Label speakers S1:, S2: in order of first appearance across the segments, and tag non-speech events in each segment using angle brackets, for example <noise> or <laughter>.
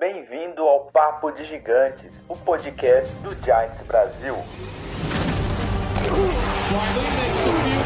S1: Bem-vindo ao Papo de Gigantes, o podcast do Giants Brasil.
S2: Great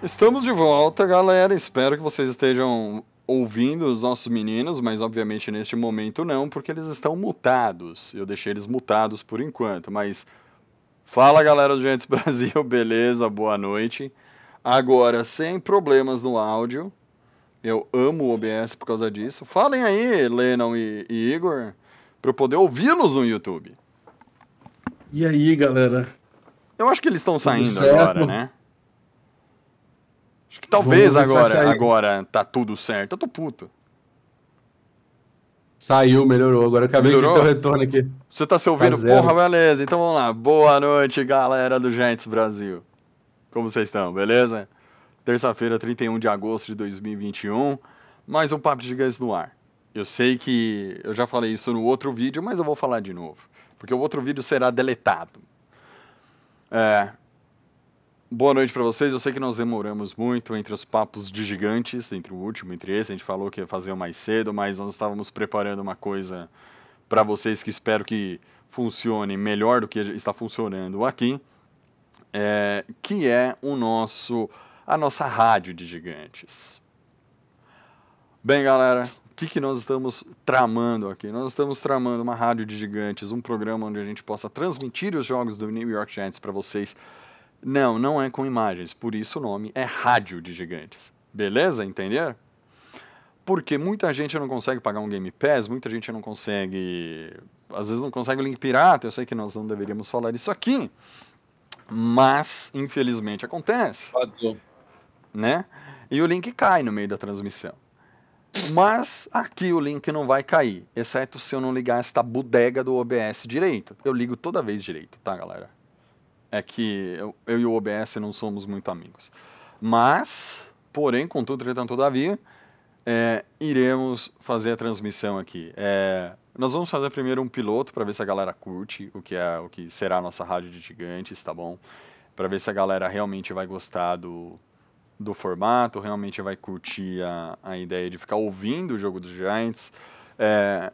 S3: Estamos de volta, galera. Espero que vocês estejam ouvindo os nossos meninos, mas obviamente neste momento não, porque eles estão mutados. Eu deixei eles mutados por enquanto, mas fala, galera do Giants <laughs> Brasil, beleza? Boa noite. Agora, sem problemas no áudio. Eu amo o OBS por causa disso. Falem aí, Lennon e, e Igor, para eu poder ouvi-los no YouTube.
S4: E aí, galera?
S3: Eu acho que eles estão saindo agora, né? Acho que talvez agora, agora tá tudo certo. Eu tô puto.
S4: Saiu, melhorou. Agora eu acabei
S3: Melhorou?
S4: de ter o retorno aqui.
S3: Você tá se ouvindo?
S4: zero.
S3: Porra, beleza. Então vamos lá. Boa noite, galera do Giants Brasil. Como vocês estão, beleza? Terça-feira, 31 de agosto de 2021. Mais um Papo de Gigantes no ar. Eu sei que eu já falei isso no outro vídeo, mas eu vou falar de novo. Porque o outro vídeo será deletado. É, Boa noite pra vocês. Eu sei que nós demoramos muito entre os papos de gigantes, entre o último, entre esse. A gente falou que ia fazer mais cedo, mas nós estávamos preparando uma coisa pra vocês que espero que funcione melhor do que está funcionando aqui, é, que é o nosso a nossa rádio de gigantes. Bem, galera, o que, que nós estamos tramando aqui? Nós estamos tramando uma rádio de gigantes, um programa onde a gente possa transmitir os jogos do New York Giants para vocês não, não é com imagens, por isso o nome é Rádio de Gigantes. Beleza? Entenderam? Porque muita gente não consegue pagar um Game Pass, muita gente não consegue. Às vezes não consegue o link pirata, eu sei que nós não deveríamos falar isso aqui, mas infelizmente acontece, né? E o link cai no meio da transmissão. Mas aqui o link não vai cair, exceto se eu não ligar esta bodega do OBS direito. Eu ligo toda vez direito, tá, galera? É que eu, eu e o OBS não somos muito amigos. Mas, porém, contudo, entretanto, todavia, é, iremos fazer a transmissão aqui. É, nós vamos fazer primeiro um piloto para ver se a galera curte o que é o que será a nossa rádio de gigantes, tá bom? Para ver se a galera realmente vai gostar do, do formato, realmente vai curtir a, a ideia de ficar ouvindo o jogo dos Giants. É,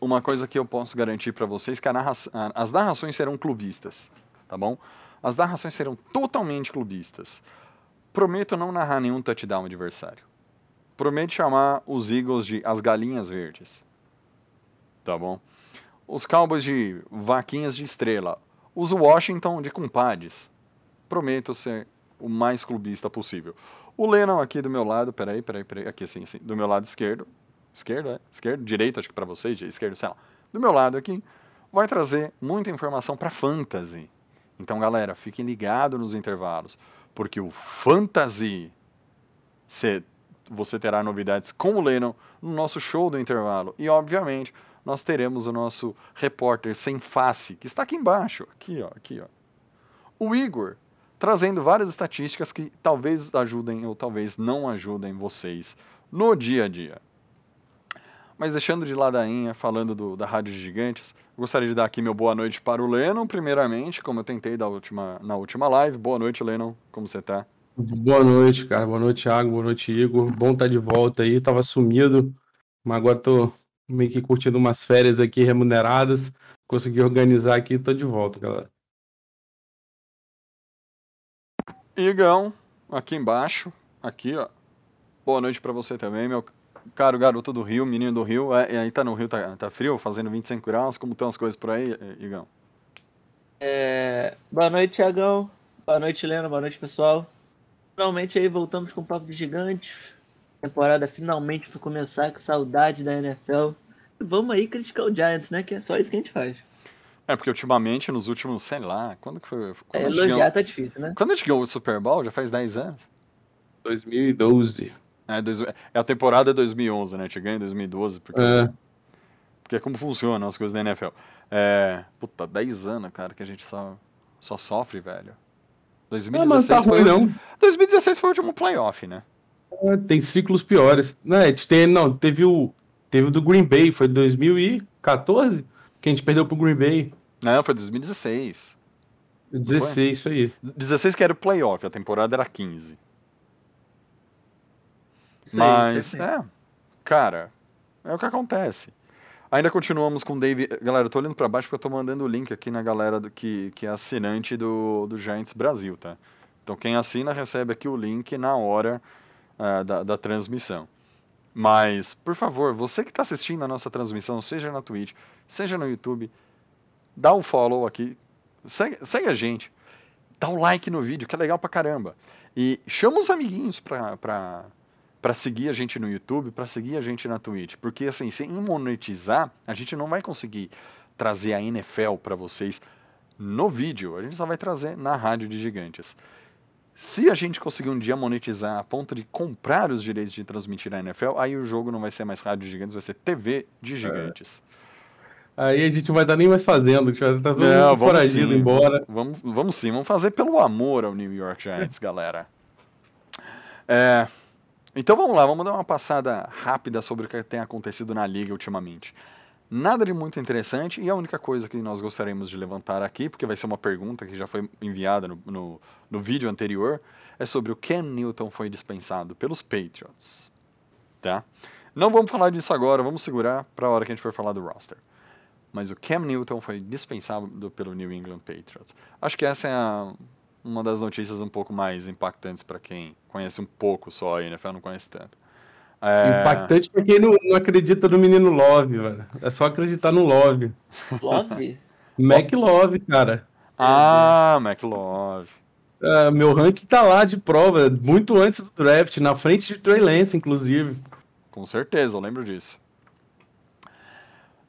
S3: uma coisa que eu posso garantir para vocês que a narra- as narrações serão clubistas tá bom? As narrações serão totalmente clubistas. Prometo não narrar nenhum touchdown adversário. Prometo chamar os Eagles de as galinhas verdes. Tá bom? Os Cowboys de vaquinhas de estrela. Os Washington de compadres. Prometo ser o mais clubista possível. O Lennon aqui do meu lado, peraí, peraí, peraí, aqui assim, assim, do meu lado esquerdo. Esquerdo, é? Esquerdo? Direito, acho que pra vocês, esquerdo, sei lá. Do meu lado aqui, vai trazer muita informação pra fantasy. Então, galera, fiquem ligados nos intervalos, porque o Fantasy cê- você terá novidades com o Lennon no nosso show do intervalo. E, obviamente, nós teremos o nosso repórter sem face, que está aqui embaixo, aqui, ó, aqui, ó. O Igor, trazendo várias estatísticas que talvez ajudem ou talvez não ajudem vocês no dia a dia. Mas deixando de ladainha, falando do- da Rádio Gigantes, gostaria de dar aqui meu boa noite para o Lennon, primeiramente, como eu tentei da última, na última live. Boa noite, Lennon. Como você tá?
S4: Boa noite, cara. Boa noite, Thiago. Boa noite, Igor. Bom estar de volta aí. Tava sumido, mas agora tô meio que curtindo umas férias aqui remuneradas. Consegui organizar aqui e tô de volta, galera.
S3: Igão, aqui embaixo, aqui, ó. Boa noite para você também, meu caro garoto do Rio, menino do Rio. É, aí tá no Rio, tá, tá frio, fazendo 25 graus. Como estão as coisas por aí, Igão?
S5: É, Boa noite, Tiagão. Boa noite, Helena. Boa noite, pessoal. Finalmente aí voltamos com o Papo de Gigante. A temporada finalmente foi começar com saudade da NFL. E vamos aí criticar o Giants, né? Que é só isso que a gente faz.
S3: É, porque ultimamente, nos últimos, sei lá, quando que foi? Quando,
S5: É, elogiar
S3: ganhou,
S5: tá difícil, né?
S3: quando a gente ganhou o Super Bowl? Já faz 10 anos?
S4: 2012.
S3: É, dois, é a temporada 2011, né? A gente ganha em 2012, porque,
S4: É.
S3: porque é como funcionam as coisas da NFL. É, puta, 10 anos, cara, que a gente só, só sofre, velho.
S4: Ah, mas tá
S3: 2016, foi,
S4: ruim não.
S3: 2016 foi o último playoff, né?
S4: Ah, Tem ciclos piores. Não, é, tem, não, teve o. Teve o do Green Bay, foi 2014 que a gente perdeu pro Green Bay.
S3: Não, foi 2016.
S4: 16, isso aí.
S3: 16 que era o playoff, a temporada era 15. Mas, é, cara, é o que acontece. Ainda continuamos com o Dave. Galera, eu tô olhando pra baixo porque eu tô mandando o link aqui na galera do, que, que é assinante do, do Giants Brasil, tá? Então quem assina recebe aqui o link na hora ah, da, da transmissão. Mas, por favor, você que está assistindo a nossa transmissão, seja na Twitch, seja no YouTube, dá um follow aqui, segue, segue a gente, dá um like no vídeo, que é legal pra caramba. E chama os amiguinhos pra, pra, pra seguir a gente no YouTube, pra seguir a gente na Twitch. Porque, assim, sem monetizar, a gente não vai conseguir trazer a NFL pra vocês no vídeo, a gente só vai trazer na Rádio de Gigantes. Se a gente conseguir um dia monetizar a ponto de comprar os direitos de transmitir a NFL, aí o jogo não vai ser mais Rádio de Gigantes, vai ser TV de Gigantes.
S4: Aí a gente não vai estar nem mais fazendo, a gente vai estar todo
S3: Não,
S4: foragido
S3: sim.
S4: embora.
S3: Vamos, vamos sim, vamos fazer pelo amor ao New York Giants, galera. É, então vamos lá, vamos dar uma passada rápida sobre o que tem acontecido na liga ultimamente. Nada de muito interessante, e a única coisa que nós gostaríamos de levantar aqui, porque vai ser uma pergunta que já foi enviada no, no, no vídeo anterior, é sobre o Ken Newton foi dispensado pelos Patriots. Tá? Não vamos falar disso agora, vamos segurar para a hora que a gente for falar do roster. Mas o Cam Newton foi dispensado pelo New England Patriots. Acho que essa é a- uma das notícias um pouco mais impactantes para quem conhece um pouco só a NFL, não conhece tanto. É,
S4: Impactante pra quem não, não acredita no menino Love, velho. É só acreditar no Love.
S5: Love? <laughs>
S4: Mac Love, cara.
S3: Ah, McLove.
S4: É, meu ranking tá lá de prova, muito antes do draft, na frente de Trey Lance, inclusive.
S3: Com certeza, eu lembro disso.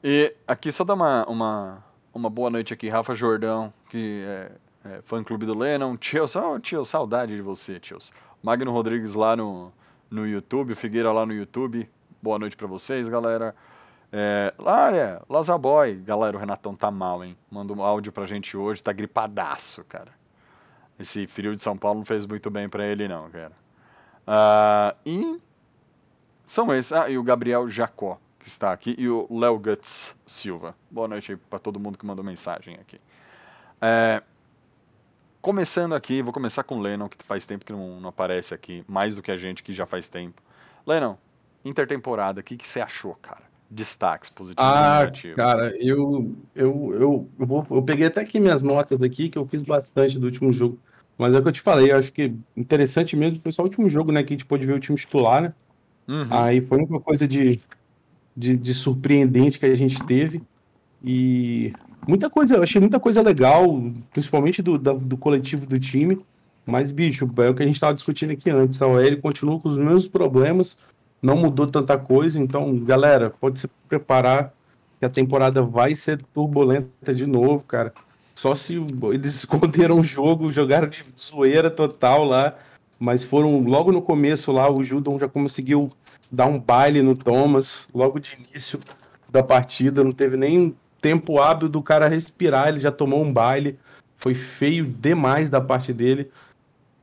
S3: E aqui só dar uma, uma, uma boa noite aqui, Rafa Jordão, que é, é fã clube do Lennon. Tios, oh, tio, saudade de você, tios. Magno Rodrigues lá no, no YouTube, o Figueira lá no YouTube. Boa noite pra vocês, galera. É, olha, Lazaboy, galera, o Renatão tá mal, hein? Manda um áudio pra gente hoje, tá gripadaço, cara. Esse frio de São Paulo não fez muito bem pra ele, não, cara. Ah, e são esses. Ah, e o Gabriel Jacó, que está aqui, e o Léo Guts Silva. Boa noite aí pra todo mundo que mandou mensagem aqui. É, começando aqui, vou começar com o Lennon, que faz tempo que não, não aparece aqui, mais do que a gente que já faz tempo. Lennon, intertemporada, o que, que você achou, cara? Destaques positivos e
S4: Ah,
S3: negativos.
S4: cara, eu, eu, eu, eu, vou, eu peguei até aqui minhas notas aqui, que eu fiz bastante do último jogo. Mas é o que eu te falei, eu acho que interessante mesmo foi só o último jogo, né? Que a gente pôde ver o time titular, né?
S3: Uhum.
S4: Aí foi uma coisa de, de, de surpreendente que a gente teve. E muita coisa, eu achei muita coisa legal, principalmente do, da- do coletivo do time. Mas, bicho, é o que a gente estava discutindo aqui antes. A OL continua com os mesmos problemas, não mudou tanta coisa. Então, galera, pode se preparar que a temporada vai ser turbulenta de novo, cara. Só se eles <laughs> esconderam o jogo, jogaram de zoeira total lá. Mas foram logo no começo lá, o Judon já conseguiu dar um baile no Thomas, logo de início da partida. Não teve nem tempo hábil do cara respirar, ele já tomou um baile. Foi feio demais da parte dele.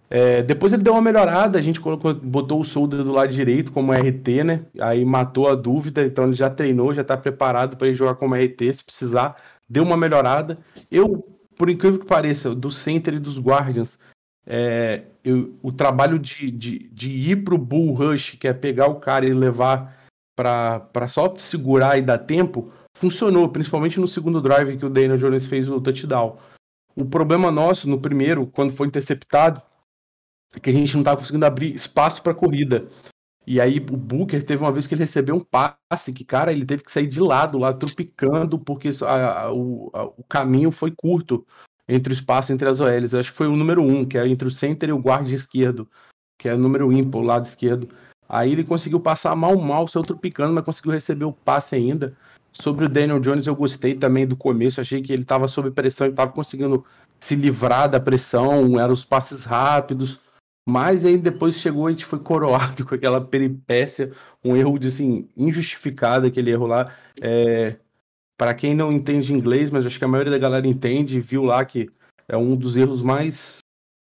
S4: É, depois ele deu uma melhorada, a gente colocou, botou o Solda do lado direito como RT, né? Aí matou a dúvida, então ele já treinou, já tá preparado para jogar como RT se precisar. Deu uma melhorada. Eu, por incrível que pareça, do center e dos Guardians, é, eu- o trabalho de, de, de ir pro Bull Rush, que é pegar o cara e levar para só segurar e dar tempo, funcionou, principalmente no segundo drive que o Daniel Jones fez o touchdown. O problema nosso no primeiro, quando foi interceptado, é que a gente não estava conseguindo abrir espaço para corrida. E aí o Booker teve uma vez que ele recebeu um passe que, cara, ele teve que sair de lado lá, tropicando, porque a- a- o, a- o caminho foi curto entre o espaço entre as OLs. Eu acho que foi o número um, que é entre o center e o guarda esquerdo, que é o número ímpar, o lado esquerdo. Aí ele conseguiu passar mal, mal, saiu tropicando, mas conseguiu receber o passe ainda. Sobre o Daniel Jones, eu gostei também do começo. Achei que ele estava sob pressão e estava conseguindo se livrar da pressão. Eram os passes rápidos. Mas aí depois chegou, a gente foi coroado <laughs> com aquela peripécia, um erro de, assim, injustificado, aquele erro lá. É, para quem não entende inglês, mas acho que a maioria da galera entende, viu lá que é um dos erros mais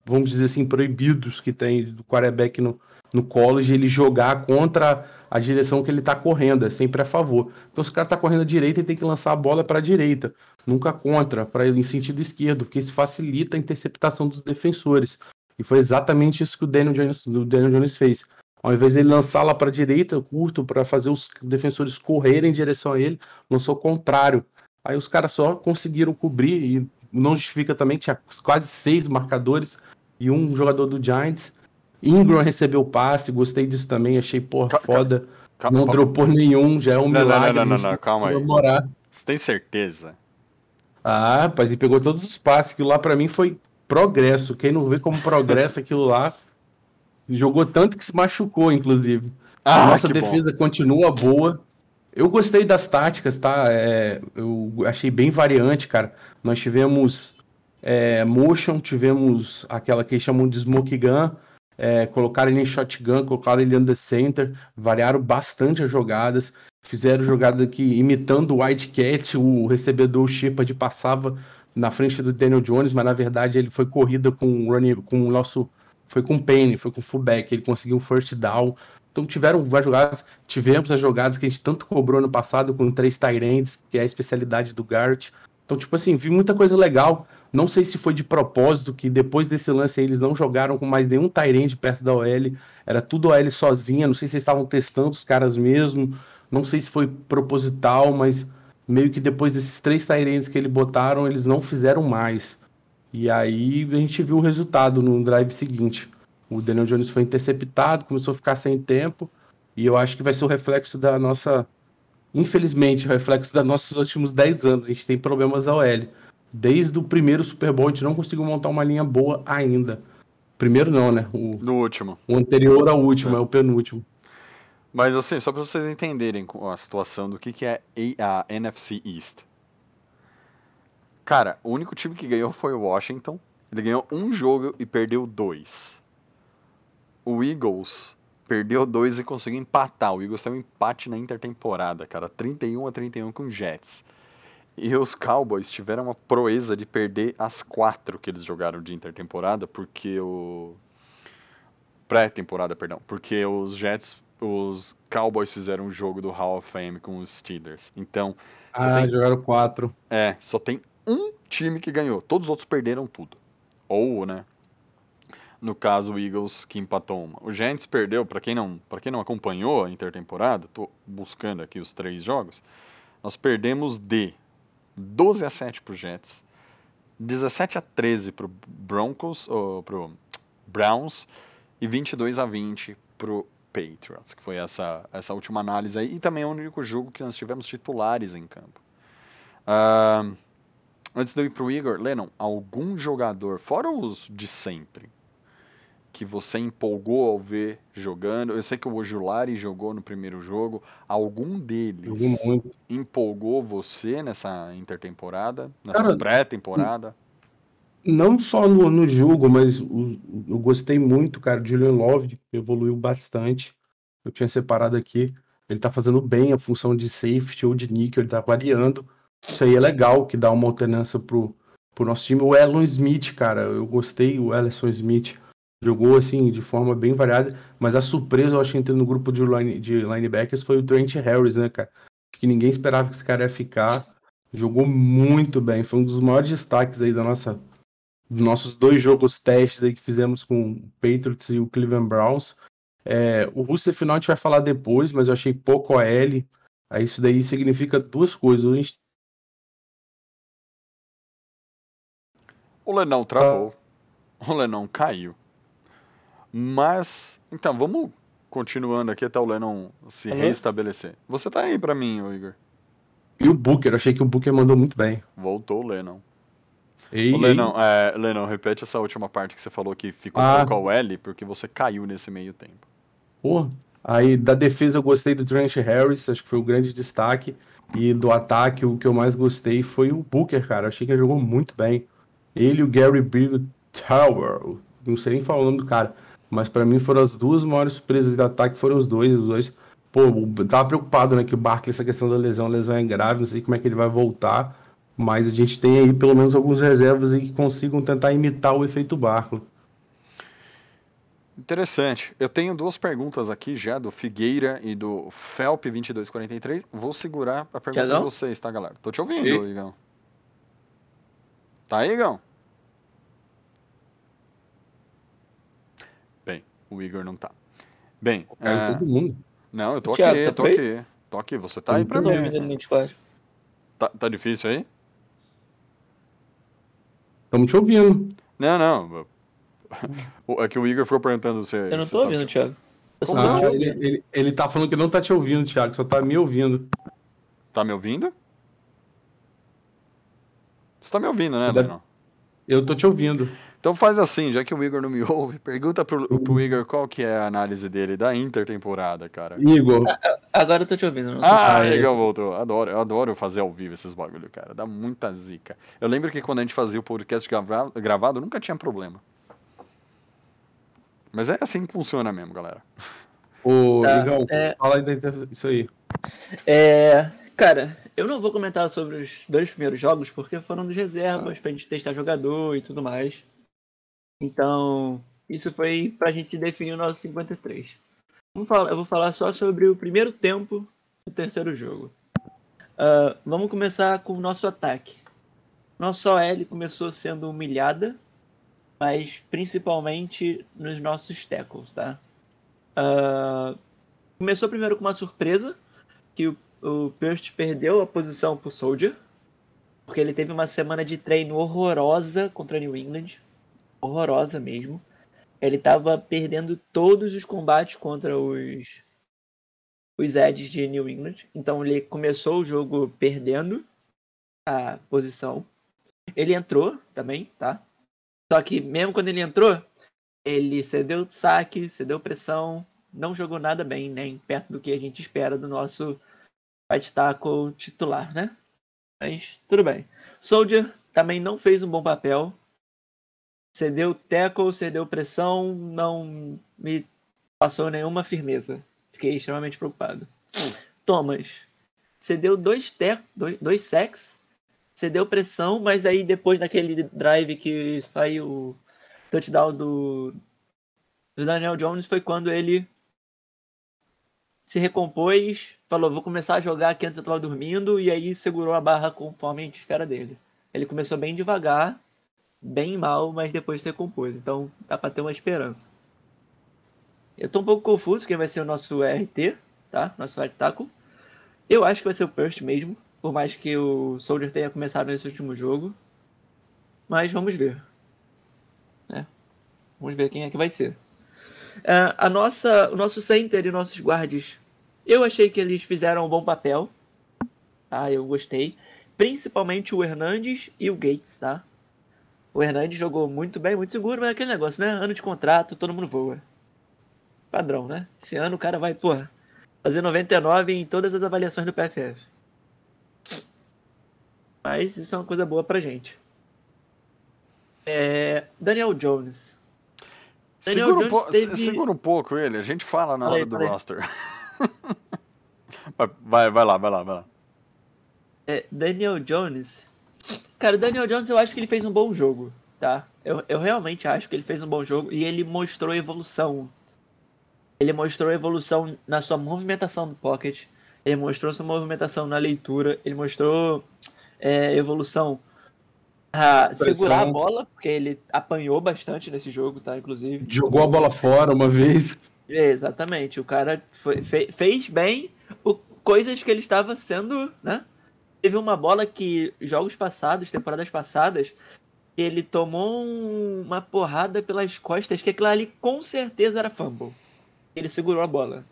S4: vamos dizer assim, proibidos que tem do quarterback no, no college, ele jogar contra a direção que ele tá correndo, é sempre a favor. Então, se o cara tá correndo à direita, ele tem que lançar a bola para a direita, nunca contra, para em sentido esquerdo, porque isso facilita a interceptação dos defensores. E foi exatamente isso que o Daniel Jones, o Daniel Jones fez. Ao invés dele lançar lá para a direita, curto, para fazer os defensores correrem em direção a ele, lançou o contrário. Aí os caras só conseguiram cobrir, e não justifica também, tinha quase seis marcadores e um jogador do Giants. Ingram recebeu o passe, gostei disso também, achei, porra, foda. Não dropou nenhum, já é um
S3: Não, não,
S4: milagre.
S3: não, não, não,
S4: tem
S3: calma aí. Você tem certeza?
S4: Ah, rapaz, ele pegou todos os passes. Aquilo lá pra mim foi progresso. Quem não vê como progresso <laughs> aquilo lá, jogou tanto que se machucou, inclusive.
S3: Ah,
S4: A nossa
S3: que bom.
S4: defesa continua boa. Eu gostei das táticas, tá? É, eu achei bem variante, cara. Nós tivemos é, motion, tivemos aquela que chamam de smoke gun, é, colocaram ele em shotgun, colocaram ele under center, variaram bastante as jogadas, fizeram jogada aqui imitando o Wildcat, o recebedor Shepard passava na frente do Daniel Jones, mas na verdade ele foi corrida com o running, com o nosso, foi com o Payne, foi com o fullback, ele conseguiu um first down. Então tiveram várias jogadas, tivemos as jogadas que a gente tanto cobrou no passado com três Tyrants, que é a especialidade do Garrett. Então, tipo assim, vi muita coisa legal. Não sei se foi de propósito que depois desse lance aí, eles não jogaram com mais nenhum Tyrande perto da OL. Era tudo OL sozinha. Não sei se eles estavam testando os caras mesmo. Não sei se foi proposital, mas meio que depois desses três Tyrands que eles botaram, eles não fizeram mais. E aí a gente viu o resultado no drive seguinte. O Daniel Jones foi interceptado, começou a ficar sem tempo. E eu acho que vai ser o reflexo da nossa. Infelizmente, o reflexo dos nossos últimos 10 anos. A gente tem problemas da OL. Desde o primeiro Super Bowl, a gente não conseguiu montar uma linha boa ainda. Primeiro não, né? O,
S3: No último.
S4: o anterior ao último, é o penúltimo.
S3: Mas assim, só para vocês entenderem a situação do que, que é a a NFC East. Cara, o único time que ganhou foi o Washington. Ele ganhou um jogo e perdeu dois. O Eagles perdeu dois e conseguiu empatar. O Eagles tem um empate na intertemporada, cara. 31 a 31 com o Jets. E os Cowboys tiveram a proeza de perder as quatro que eles jogaram de intertemporada, porque o. Pré-temporada, perdão. Porque os Jets, os Cowboys fizeram um jogo do Hall of Fame com os Steelers. Então,
S4: Ah,
S3: tem-
S4: jogaram quatro.
S3: é, só tem um time que ganhou. Todos os outros perderam tudo. Ou, né? No caso, o Eagles que empatou uma. O Giants perdeu, pra quem não, para quem não acompanhou a intertemporada, tô buscando aqui os três jogos. Nós perdemos de 12 a 7 pro Jets, 17 a 13 pro Broncos, ou pro Browns e 22 a 20 pro Patriots, que foi essa essa última análise aí, e também é o único jogo que nós tivemos titulares em campo. Ah, antes de eu ir pro Igor, Lennon, algum jogador, fora os de sempre, que você empolgou ao ver jogando? Eu sei que o Ojulari jogou no primeiro jogo. Algum deles empolgou você nessa intertemporada, nessa pré-temporada?
S4: Não só no, no jogo, mas o- eu gostei muito, cara. de Julian Love evoluiu bastante. Eu tinha separado aqui. Ele tá fazendo bem a função de safety ou de nickel, ele tá variando. Isso aí é legal, que dá uma alternância pro, pro nosso time. O Elon Smith, cara, eu gostei. O Ellison Smith jogou assim de forma bem variada, mas a surpresa, eu acho que entrando no grupo de, line, de linebackers foi o Trent Harris, né, cara? Acho que ninguém esperava que esse cara ia ficar. Jogou muito bem, foi um dos maiores destaques aí da nossa dos nossos dois jogos testes aí que fizemos com o Patriots e o Cleveland Browns. É, o Russell final a gente vai falar depois, mas eu achei pouco OL. Aí isso daí significa duas coisas. A gente
S3: O Lenão travou. O Lenão caiu. Mas, então, vamos continuando aqui até o Lennon se
S5: Alô?
S3: restabelecer. Você tá aí pra mim, Igor.
S4: E o Booker, achei que o Booker mandou muito bem.
S3: Voltou o Lennon.
S4: Ei.
S3: Lennon, é, Lennon, repete essa última parte que você falou que ficou
S4: Ah.
S3: um pouco ao L, porque você caiu nesse meio tempo.
S4: Pô, aí da defesa eu gostei do Trent Harris, acho que foi o grande destaque. E do ataque, o que eu mais gostei foi o Booker, cara. Achei que ele jogou muito bem. Ele e o Gary Bill Tower, não sei nem falar o nome do cara, mas pra mim foram as duas maiores surpresas do ataque, foram os dois, os dois. Pô, eu tava preocupado, né, que o Barkley, essa questão da lesão, a lesão é grave, não sei como é que ele vai voltar, mas a gente tem aí pelo menos alguns reservas aí que consigam tentar imitar o efeito Barkley.
S3: Interessante. Eu tenho duas perguntas aqui já, do Figueira e do Felp2243. Vou segurar a pergunta
S5: Tiagão?
S3: de vocês, tá, galera? Tô te ouvindo. Igão. Tá aí, Igão? Bem, o Igor não tá. Bem, é,
S4: todo mundo.
S3: não, eu tô
S5: Thiago,
S3: aqui,
S5: tá
S3: tô
S5: aí?
S3: aqui. Tô aqui, você tá aí pra
S5: tô
S3: mim.
S5: Discord.
S3: Tá, tá difícil aí?
S4: Estamos te ouvindo.
S3: Não, não. <laughs> É que o Igor ficou perguntando se.
S5: Eu não tô
S3: tá-
S5: ouvindo, Thiago.
S3: Não?
S5: te
S4: Ah, ele, ele, ele tá falando que não tá te ouvindo, Thiago, só tá me ouvindo.
S3: Tá me ouvindo? Você tá me ouvindo, né,
S4: Deve-? Eu tô te ouvindo.
S3: Então faz assim, já que o Igor não me <laughs> ouve, pergunta pro, pro Igor qual que é a análise dele da intertemporada, cara.
S4: Igor,
S5: Agora eu tô te ouvindo. Não.
S3: Ah,
S4: Ah, é.
S3: Igor voltou. Adoro, eu adoro fazer ao vivo esses bagulho, cara. Dá muita zica. Eu lembro que quando a gente fazia o podcast grava- gravado, nunca tinha problema. Mas é assim que funciona mesmo, galera.
S4: ô,
S5: Tá,
S4: Igão,
S5: é.
S4: fala aí da inter- isso aí.
S5: É, cara, eu não vou comentar sobre os dois primeiros jogos porque foram dos reservas pra gente testar jogador e tudo mais. Então, isso foi pra gente definir o nosso 53. Vamos falar, eu vou falar só sobre o primeiro tempo do terceiro jogo. Ah, vamos começar com o nosso ataque. Nossa OL começou sendo humilhada, mas principalmente nos nossos tackles, tá? Ah, começou primeiro com uma surpresa, que o, o perdeu a posição pro Soldier, porque ele teve uma semana de treino horrorosa contra New England, horrorosa mesmo. Ele estava perdendo todos os combates contra os os Eds de New England, então ele começou o jogo perdendo a posição. Ele entrou também, tá? Só que mesmo quando ele entrou, ele cedeu saque, cedeu pressão, não jogou nada bem, nem perto do que a gente espera do nosso tackle titular, né? Mas tudo bem. Soldier também não fez um bom papel. Cedeu tackle, cedeu pressão, não me passou nenhuma firmeza. Fiquei extremamente preocupado. Thomas cedeu dois, dois, dois sacks, cedeu pressão, mas aí depois daquele drive que saiu o touchdown do, do Daniel Jones foi quando ele se recompôs, falou, vou começar a jogar aqui antes eu tava dormindo, e aí segurou a barra conforme a gente espera dele. Ele começou bem devagar, bem mal, mas depois se recompôs, então dá pra ter uma esperança. Eu tô um pouco confuso quem vai ser o nosso RT, tá? Nosso tackle. Eu acho que vai ser o Perst mesmo, por mais que o Soldier tenha começado nesse último jogo. Mas vamos ver. né? Vamos ver quem é que vai ser. É, a nossa, o nosso center e nossos guardes, eu achei que eles fizeram um bom papel. Tá? Eu gostei. Principalmente o Hernandes e o Gates, tá? O Hernandes jogou muito bem, muito seguro, mas é aquele negócio, né? Ano de contrato, todo mundo voa. Padrão, né? Esse ano o cara vai, porra, fazer 99 em todas as avaliações do PFF. Mas isso é uma coisa boa pra gente. É, Daniel Jones. Daniel
S3: Segura um,
S5: Jones
S3: po-
S5: teve-
S3: se- segura um pouco ele, a gente fala na
S5: Fala aí,
S3: hora do
S5: fala aí.
S3: roster. <laughs> vai, vai, vai lá, vai lá, vai lá.
S5: É, Daniel Jones. Cara, o Daniel Jones eu acho que ele fez um bom jogo, tá? Eu, eu realmente acho que ele fez um bom jogo e ele mostrou evolução. Ele mostrou evolução na sua movimentação do pocket, ele mostrou sua movimentação na leitura, ele mostrou é, evolução a
S4: Pressão.
S5: segurar a bola, porque ele apanhou bastante nesse jogo, tá? Inclusive.
S4: Jogou a bola fora uma vez.
S5: É, exatamente. O cara foi- fe- fez bem o- coisas que ele estava sendo, né? Teve uma bola que, jogos passados, temporadas passadas, ele tomou um- uma porrada pelas costas, que aquilo ali com certeza era fumble. Ele segurou a bola.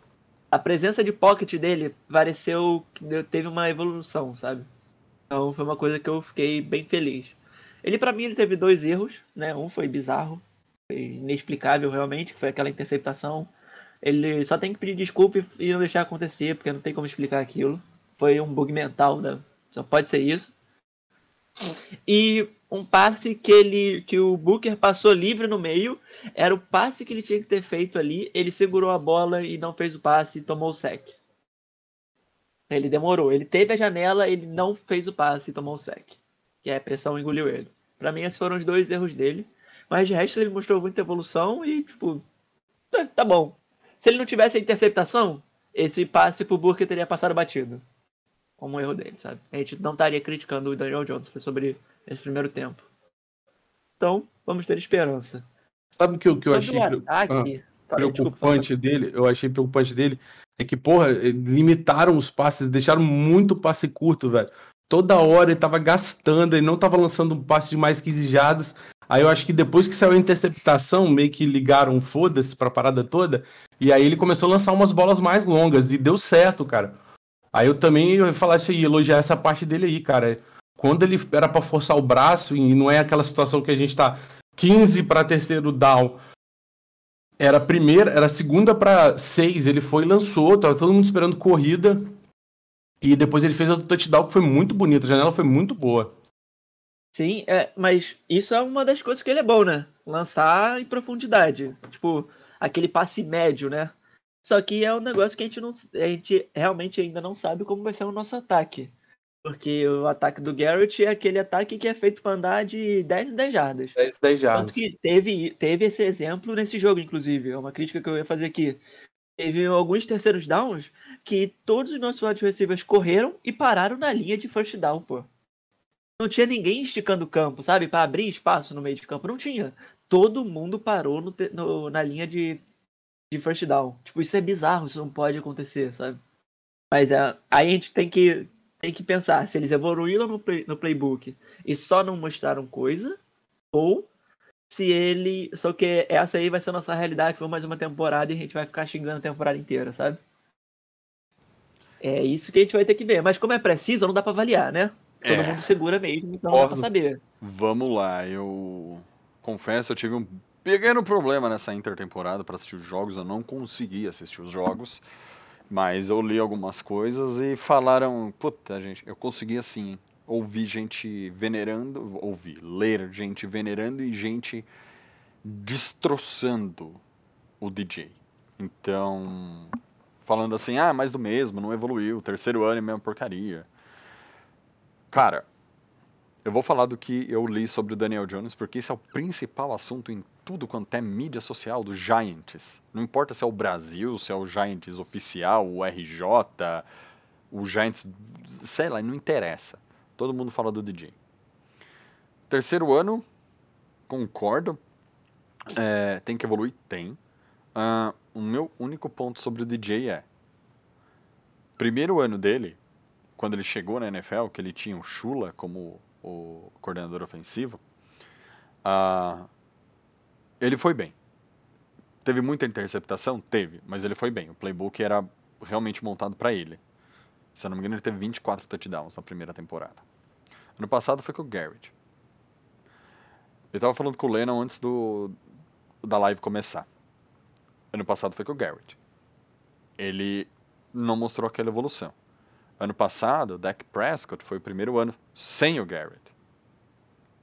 S5: A presença de pocket dele pareceu que teve uma evolução, sabe? Então foi uma coisa que eu fiquei bem feliz. Ele, pra mim, ele teve dois erros, né? Um foi bizarro, foi inexplicável realmente, que foi aquela interceptação. Ele só tem que pedir desculpa e- não deixar acontecer, porque não tem como explicar aquilo. Foi um bug mental, né? Só pode ser isso. E um passe que ele que o Booker passou livre no meio, era o passe que ele tinha que ter feito ali, ele segurou a bola e não fez o passe e tomou o sec. Ele demorou, ele teve a janela, ele não fez o passe e tomou o sec. Que é a pressão engoliu ele. Pra mim esses foram os dois erros dele, mas de resto ele mostrou muita evolução e tipo Tá, tá bom. Se ele não tivesse a interceptação, esse passe pro Burke teria passado batido. Como um erro dele, sabe? A gente não estaria criticando o Daniel Jones sobre esse primeiro tempo. Então, vamos ter esperança.
S4: Sabe o que, eu- que eu achei
S5: o
S4: pre- ah,
S5: ataque. Fala, desculpa,
S4: preocupante dele? Eu achei preocupante dele é que, porra, eh, limitaram os passes, deixaram muito passe curto, velho. Toda hora ele tava gastando, ele não tava lançando um passe de mais 15 jardas. Aí eu acho que depois que saiu a interceptação, meio que ligaram foda-se pra parada toda. E aí ele começou a lançar umas bolas mais longas e deu certo, cara. Aí eu também ia falar isso aí, elogiar essa parte dele aí, cara. Quando ele era pra forçar o braço e não é aquela situação que a gente tá 15 pra terceiro down, era primeira, era segunda pra seis, ele foi e lançou, tava todo mundo esperando corrida. E depois ele fez do touchdown que foi muito bonita, a janela foi muito boa.
S5: Sim, é, mas isso é uma das coisas que ele é bom, né? Lançar em profundidade. Tipo, aquele passe médio, né? Só que é um negócio que a gente, não, a gente realmente ainda não sabe como vai ser o nosso ataque. Porque o ataque do Garrett é aquele ataque que é feito para andar de 10 em 10 jardas.
S4: 10, 10
S5: Tanto
S4: jardas.
S5: que teve, teve esse exemplo nesse jogo, inclusive. É uma crítica que eu ia fazer aqui. Teve alguns terceiros downs que todos os nossos wide receivers correram e pararam na linha de first down, pô. Não tinha ninguém esticando o campo, sabe? Pra abrir espaço no meio de campo. Não tinha. Todo mundo parou no no- na linha de, de first down. Tipo, isso é bizarro, isso não pode acontecer, sabe? Mas é, aí a gente tem que, tem que pensar se eles evoluíram no, play- no playbook e só não mostraram coisa, ou se ele. Só que essa aí vai ser a nossa realidade por mais uma temporada e a gente vai ficar xingando a temporada inteira, sabe? É isso que a gente vai ter que ver. Mas como é preciso, não dá pra avaliar, né? Todo
S3: É.
S5: mundo segura mesmo, então não dá pra saber.
S3: Vamos lá, eu confesso, eu tive um pequeno problema nessa intertemporada para assistir os jogos, eu não consegui assistir os jogos, mas eu li algumas coisas e falaram, puta gente, eu consegui assim, ouvir gente venerando, ouvir, ler gente venerando e gente destroçando o DJ. Então, falando assim, ah, mais do mesmo, não evoluiu, terceiro ano é a mesma porcaria. Cara, eu vou falar do que eu li sobre o Daniel Jones, porque esse é o principal assunto em tudo quanto é mídia social do Giants. Não importa se é o Brasil, se é o Giants oficial, o RJ, o Giants, sei lá, não interessa. Todo mundo fala do DJ. Terceiro ano, concordo. É, tem que evoluir? Tem. Ah, o meu único ponto sobre o DJ é: primeiro ano dele, quando ele chegou na NFL, que ele tinha o Shula como o coordenador ofensivo, ah, ele foi bem. Teve muita interceptação? Teve, mas ele foi bem. O playbook era realmente montado para ele. Se eu não me engano, ele teve 24 touchdowns na primeira temporada. Ano passado foi com o Garrett. Eu tava falando com o Lennon antes do da live começar. Ano passado foi com o Garrett. Ele não mostrou aquela evolução. Ano passado, o Dak Prescott foi o primeiro ano sem o Garrett.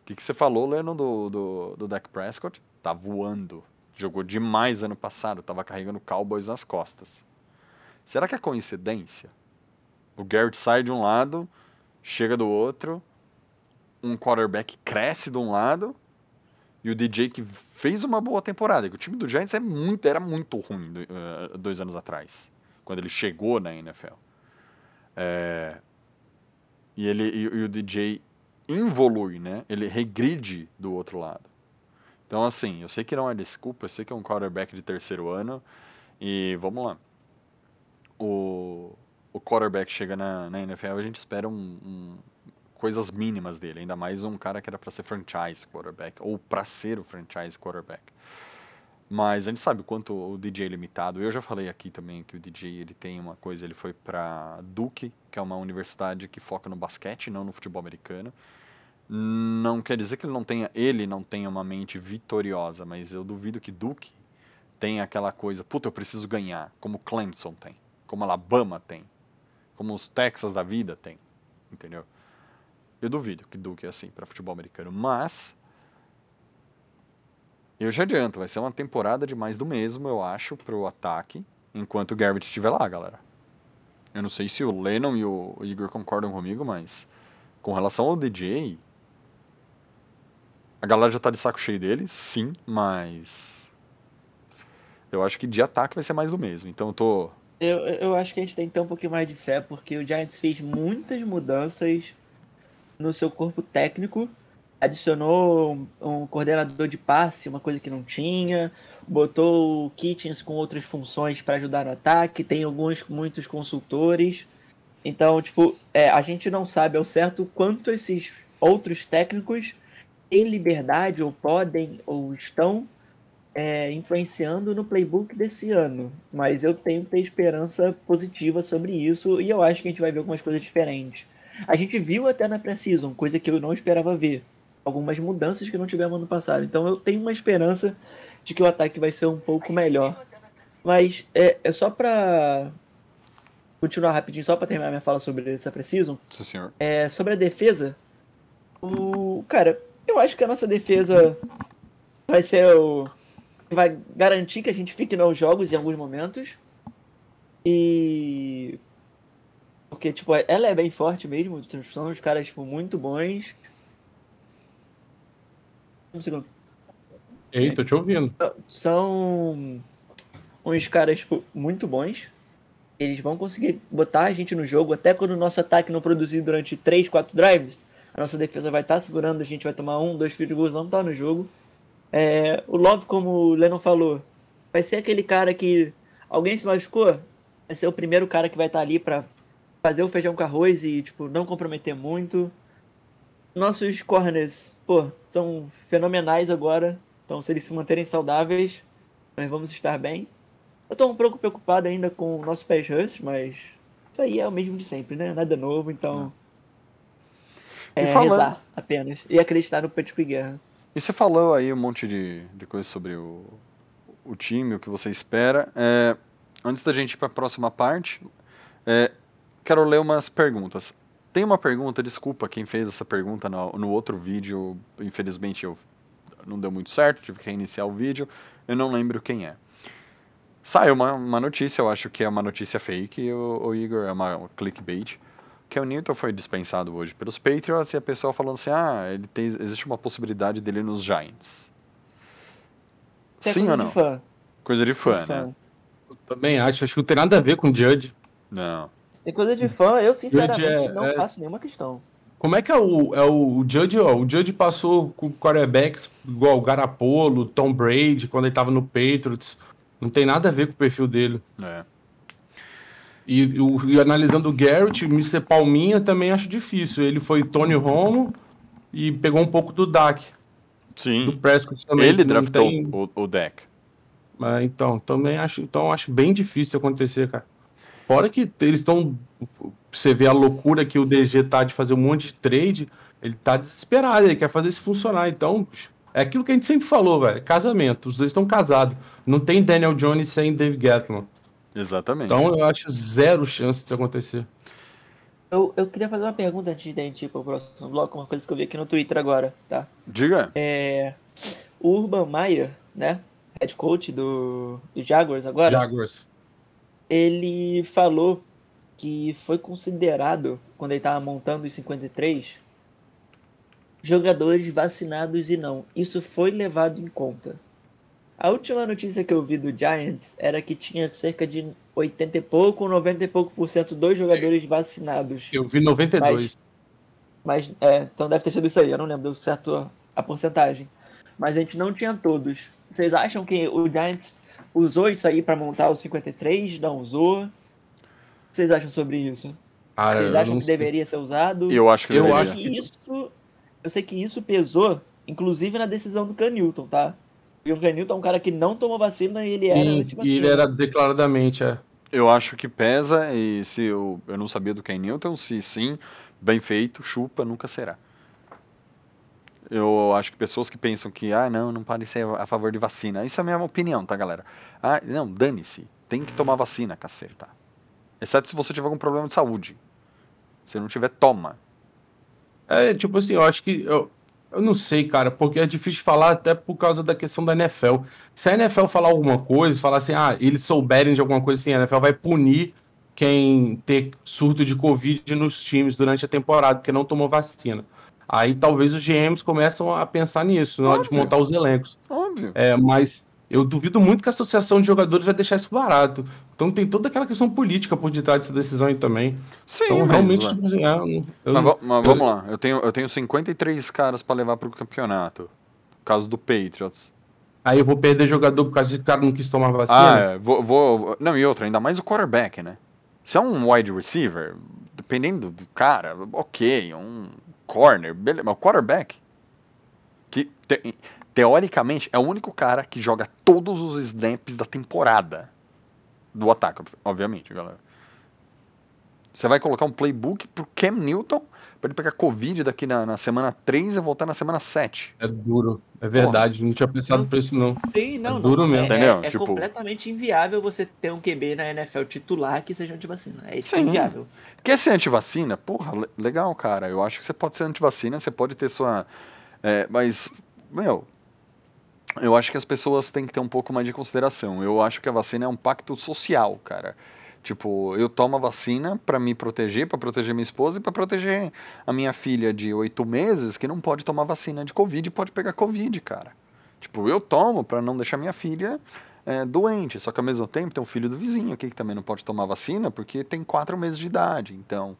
S3: O que, que você falou, Lennon, do, do, do Dak Prescott? Tá voando. Jogou demais ano passado, tava carregando Cowboys nas costas. Será que é coincidência? O Garrett sai de um lado, chega do outro, um quarterback cresce de um lado e o DJ que fez uma boa temporada. que O time do Giants é muito, era muito ruim eh, dois anos atrás, quando ele chegou na NFL. É, e ele e, e o DJ involui, né? Ele regride do outro lado. Então assim, eu sei que não é desculpa, eu sei que é um quarterback de terceiro ano e vamos lá. O, o quarterback chega na, na NFL, a gente espera um, um- coisas mínimas dele, ainda mais um cara que era para ser franchise quarterback ou para ser o franchise quarterback. Mas a gente sabe o quanto o DJ é limitado. Eu já falei aqui também que o DJ ele tem uma coisa, ele foi para Duke, que é uma universidade que foca no basquete, não no futebol americano. Não quer dizer que ele não tenha, ele não tenha uma mente vitoriosa, mas eu duvido que Duke tenha aquela coisa, puta, eu preciso ganhar, como Clemson tem, como Alabama tem, como os Texas da vida tem, entendeu? Eu duvido que Duke é assim para futebol americano, mas eu já adianto, vai ser uma temporada de mais do mesmo, eu acho, pro ataque, enquanto o Garrett estiver lá, galera. Eu não sei se o Lennon e o Igor concordam comigo, mas com relação ao DJ, a galera já tá de saco cheio dele, sim, mas Eu acho que de ataque vai ser mais do mesmo. Então eu tô.
S5: Eu, eu acho que a gente tem que ter um pouquinho mais de fé, porque o Giants fez muitas mudanças no seu corpo técnico. Adicionou um, um coordenador de passe, uma coisa que não tinha. Botou o Kitchens com outras funções para ajudar no ataque. Tem alguns, muitos consultores. Então, tipo, é, a gente não sabe ao certo quanto esses outros técnicos têm liberdade, ou podem, ou estão é, influenciando no playbook desse ano. Mas eu tenho que ter esperança positiva sobre isso e eu acho que a gente vai ver algumas coisas diferentes. A gente viu até na pré-season, coisa que eu não esperava ver. Algumas mudanças que não tivemos ano passado. Então eu tenho uma esperança de que o ataque vai ser um pouco melhor. Mas é, é só pra continuar rapidinho, só pra terminar minha fala sobre essa
S3: senhor.
S5: É, sobre a defesa, o cara, eu acho que a nossa defesa vai ser o vai garantir que a gente fique nos jogos em alguns momentos. E porque tipo, ela é bem forte mesmo, são os caras tipo muito bons. Um segundo.
S4: Ei, tô te ouvindo.
S5: São uns caras tipo, muito bons. Eles vão conseguir botar a gente no jogo até quando o nosso ataque não produzir durante 3, 4 drives. A nossa defesa vai estar segurando, a gente vai tomar um, dois field goals, não tá no jogo. É, o Love, como o Lennon falou, vai ser aquele cara que alguém se machucou, vai ser o primeiro cara que vai estar ali para fazer o feijão com arroz e tipo não comprometer muito. Nossos corners, pô, são fenomenais agora. Então, se eles se manterem saudáveis, nós vamos estar bem. Eu tô um pouco preocupado ainda com o nosso pass rush, mas isso aí é o mesmo de sempre, né? Nada novo, então.
S3: E
S5: É
S3: falando-
S5: rezar apenas. E acreditar no Patrick Guerra.
S3: E você falou aí um monte de, de coisas sobre o, o time, o que você espera. É, antes da gente ir para a próxima parte, é, quero ler umas perguntas. Tem uma pergunta, desculpa quem fez essa pergunta no, no outro vídeo, infelizmente eu não deu muito certo, tive que reiniciar o vídeo, eu não lembro quem é. Saiu uma, uma notícia, eu acho que é uma notícia fake, o, o Igor, é uma, uma clickbait, que o Newton foi dispensado hoje pelos Patriots e a pessoa falando assim, ah, ele tem, existe uma possibilidade dele nos Giants. Sim
S5: coisa
S3: ou não?
S5: fã.
S3: Coisa de fã,
S5: De fã.
S3: né?
S4: Eu também acho. Acho que não tem nada a ver com o Judge.
S3: Não.
S5: Tem coisa de fã, eu sinceramente
S4: é-
S5: não
S4: é-
S5: faço nenhuma questão.
S4: Como é que é o, é o, o Judge, ó? O Judge passou com quarterbacks igual o Garapolo, Tom Brady, quando ele tava no Patriots. Não tem nada a ver com o perfil dele.
S3: É.
S4: E, o- e analisando o Garrett, o Mr. Palminha também acho difícil. Ele foi Tony Romo e pegou um pouco do Dak, do
S3: Sim.
S4: Prescott também.
S3: Ele draftou
S4: tem-
S3: o, o deck.
S4: Mas, então, também acho, então acho bem difícil acontecer, cara. Fora que eles estão. Você vê a loucura que o DG tá de fazer um monte de trade, ele tá desesperado, ele quer fazer isso funcionar. Então, é aquilo que a gente sempre falou, velho. Casamento. Os dois estão casados. Não tem Daniel Jones sem Dave Gettleman.
S3: Exatamente.
S4: Então eu acho zero chance disso acontecer.
S5: Eu, eu queria fazer uma pergunta antes de a gente ir pro próximo bloco, uma coisa que eu vi aqui no Twitter agora, tá?
S3: Diga.
S5: É, o Urban Meyer, né? Head coach do, do Jaguars agora,
S4: Jaguars.
S5: Ele falou que foi considerado, quando ele estava montando os 53, jogadores vacinados e não. Isso foi levado em conta. A última notícia que eu vi do Giants era que tinha cerca de 80 e pouco, 90 e pouco por cento dos jogadores vacinados.
S4: Eu vi 92.
S5: Mas, é, então deve ter sido isso aí, eu não lembro certo a, a porcentagem. Mas a gente não tinha todos. Vocês acham que o Giants usou isso aí pra montar os 53? Não usou? O que vocês acham sobre isso?
S4: Cara,
S5: Vocês acham que
S4: sei.
S5: deveria ser usado?
S3: Eu acho que
S4: Eu
S3: deveria.
S4: acho
S5: sei que isso, eu sei que isso pesou, inclusive na decisão do Canilton, tá? E o Canilton é um cara que não tomou vacina e ele era
S4: Sim,
S5: antivacina.
S4: e ele era declaradamente, é.
S3: Eu acho que pesa e se eu, eu não sabia do Ken Newton, se sim, bem feito, chupa, nunca será. Eu acho que pessoas que pensam que, ah, não, não pode ser a favor de vacina. Isso é a minha opinião, tá, galera? Ah, não, dane-se. Tem que tomar vacina, caceta. Exceto se você tiver algum problema de saúde. Se não tiver, toma.
S4: É, tipo assim, eu acho que. Eu, eu não sei, cara, porque é difícil falar até por causa da questão da NFL. Se a NFL falar alguma coisa, falar assim, ah, eles souberem de alguma coisa assim, a NFL vai punir quem ter surto de Covid nos times durante a temporada, porque não tomou vacina. Aí talvez os GMs começam a pensar nisso, na hora de montar os elencos.
S3: Óbvio.
S4: É, mas eu duvido muito que a associação de jogadores vai deixar isso barato. Então tem toda aquela questão política por detrás dessa decisão aí também.
S3: Sim,
S4: Então
S3: mas,
S4: realmente, assim, ah, eu- eu-
S3: mas,
S4: eu-
S3: vamos lá, eu tenho, eu tenho 53 caras pra levar pro campeonato. No caso do Patriots.
S4: Aí eu vou perder jogador por causa de que o cara não quis tomar
S3: Ah,
S4: vacina.
S3: é, vou, vou. Não, e outra, ainda mais o quarterback, né? Se é um wide receiver, dependendo do cara, ok, um corner, beleza, mas o quarterback, que te- teoricamente é o único cara que joga todos os snaps da temporada do ataque, obviamente, galera. Você vai colocar um playbook pro Cam Newton pra ele pegar Covid daqui na, na semana 3 e voltar na semana 7.
S4: É duro, é verdade. Não tinha pensado por isso, não.
S5: Sim, não,
S4: É duro
S5: não.
S4: mesmo.
S5: É,
S3: Entendeu?
S5: é, é
S3: Tipo-
S5: completamente inviável você ter um QB na NFL titular que seja antivacina. É isso
S3: Sim.
S5: inviável.
S3: Quer ser antivacina? Porra, le- legal, cara. Eu acho que você pode ser antivacina, você pode ter sua. é, mas, meu, eu acho que as pessoas têm que ter um pouco mais de consideração. Eu acho que a vacina é um pacto social, cara. Tipo, eu tomo a vacina pra me proteger, pra proteger minha esposa e pra proteger a minha filha de oito meses que não pode tomar vacina de Covid e pode pegar Covid, cara. Tipo, eu tomo pra não deixar minha filha é, doente. Só que ao mesmo tempo tem um filho do vizinho aqui que também não pode tomar vacina porque tem quatro meses de idade. Então,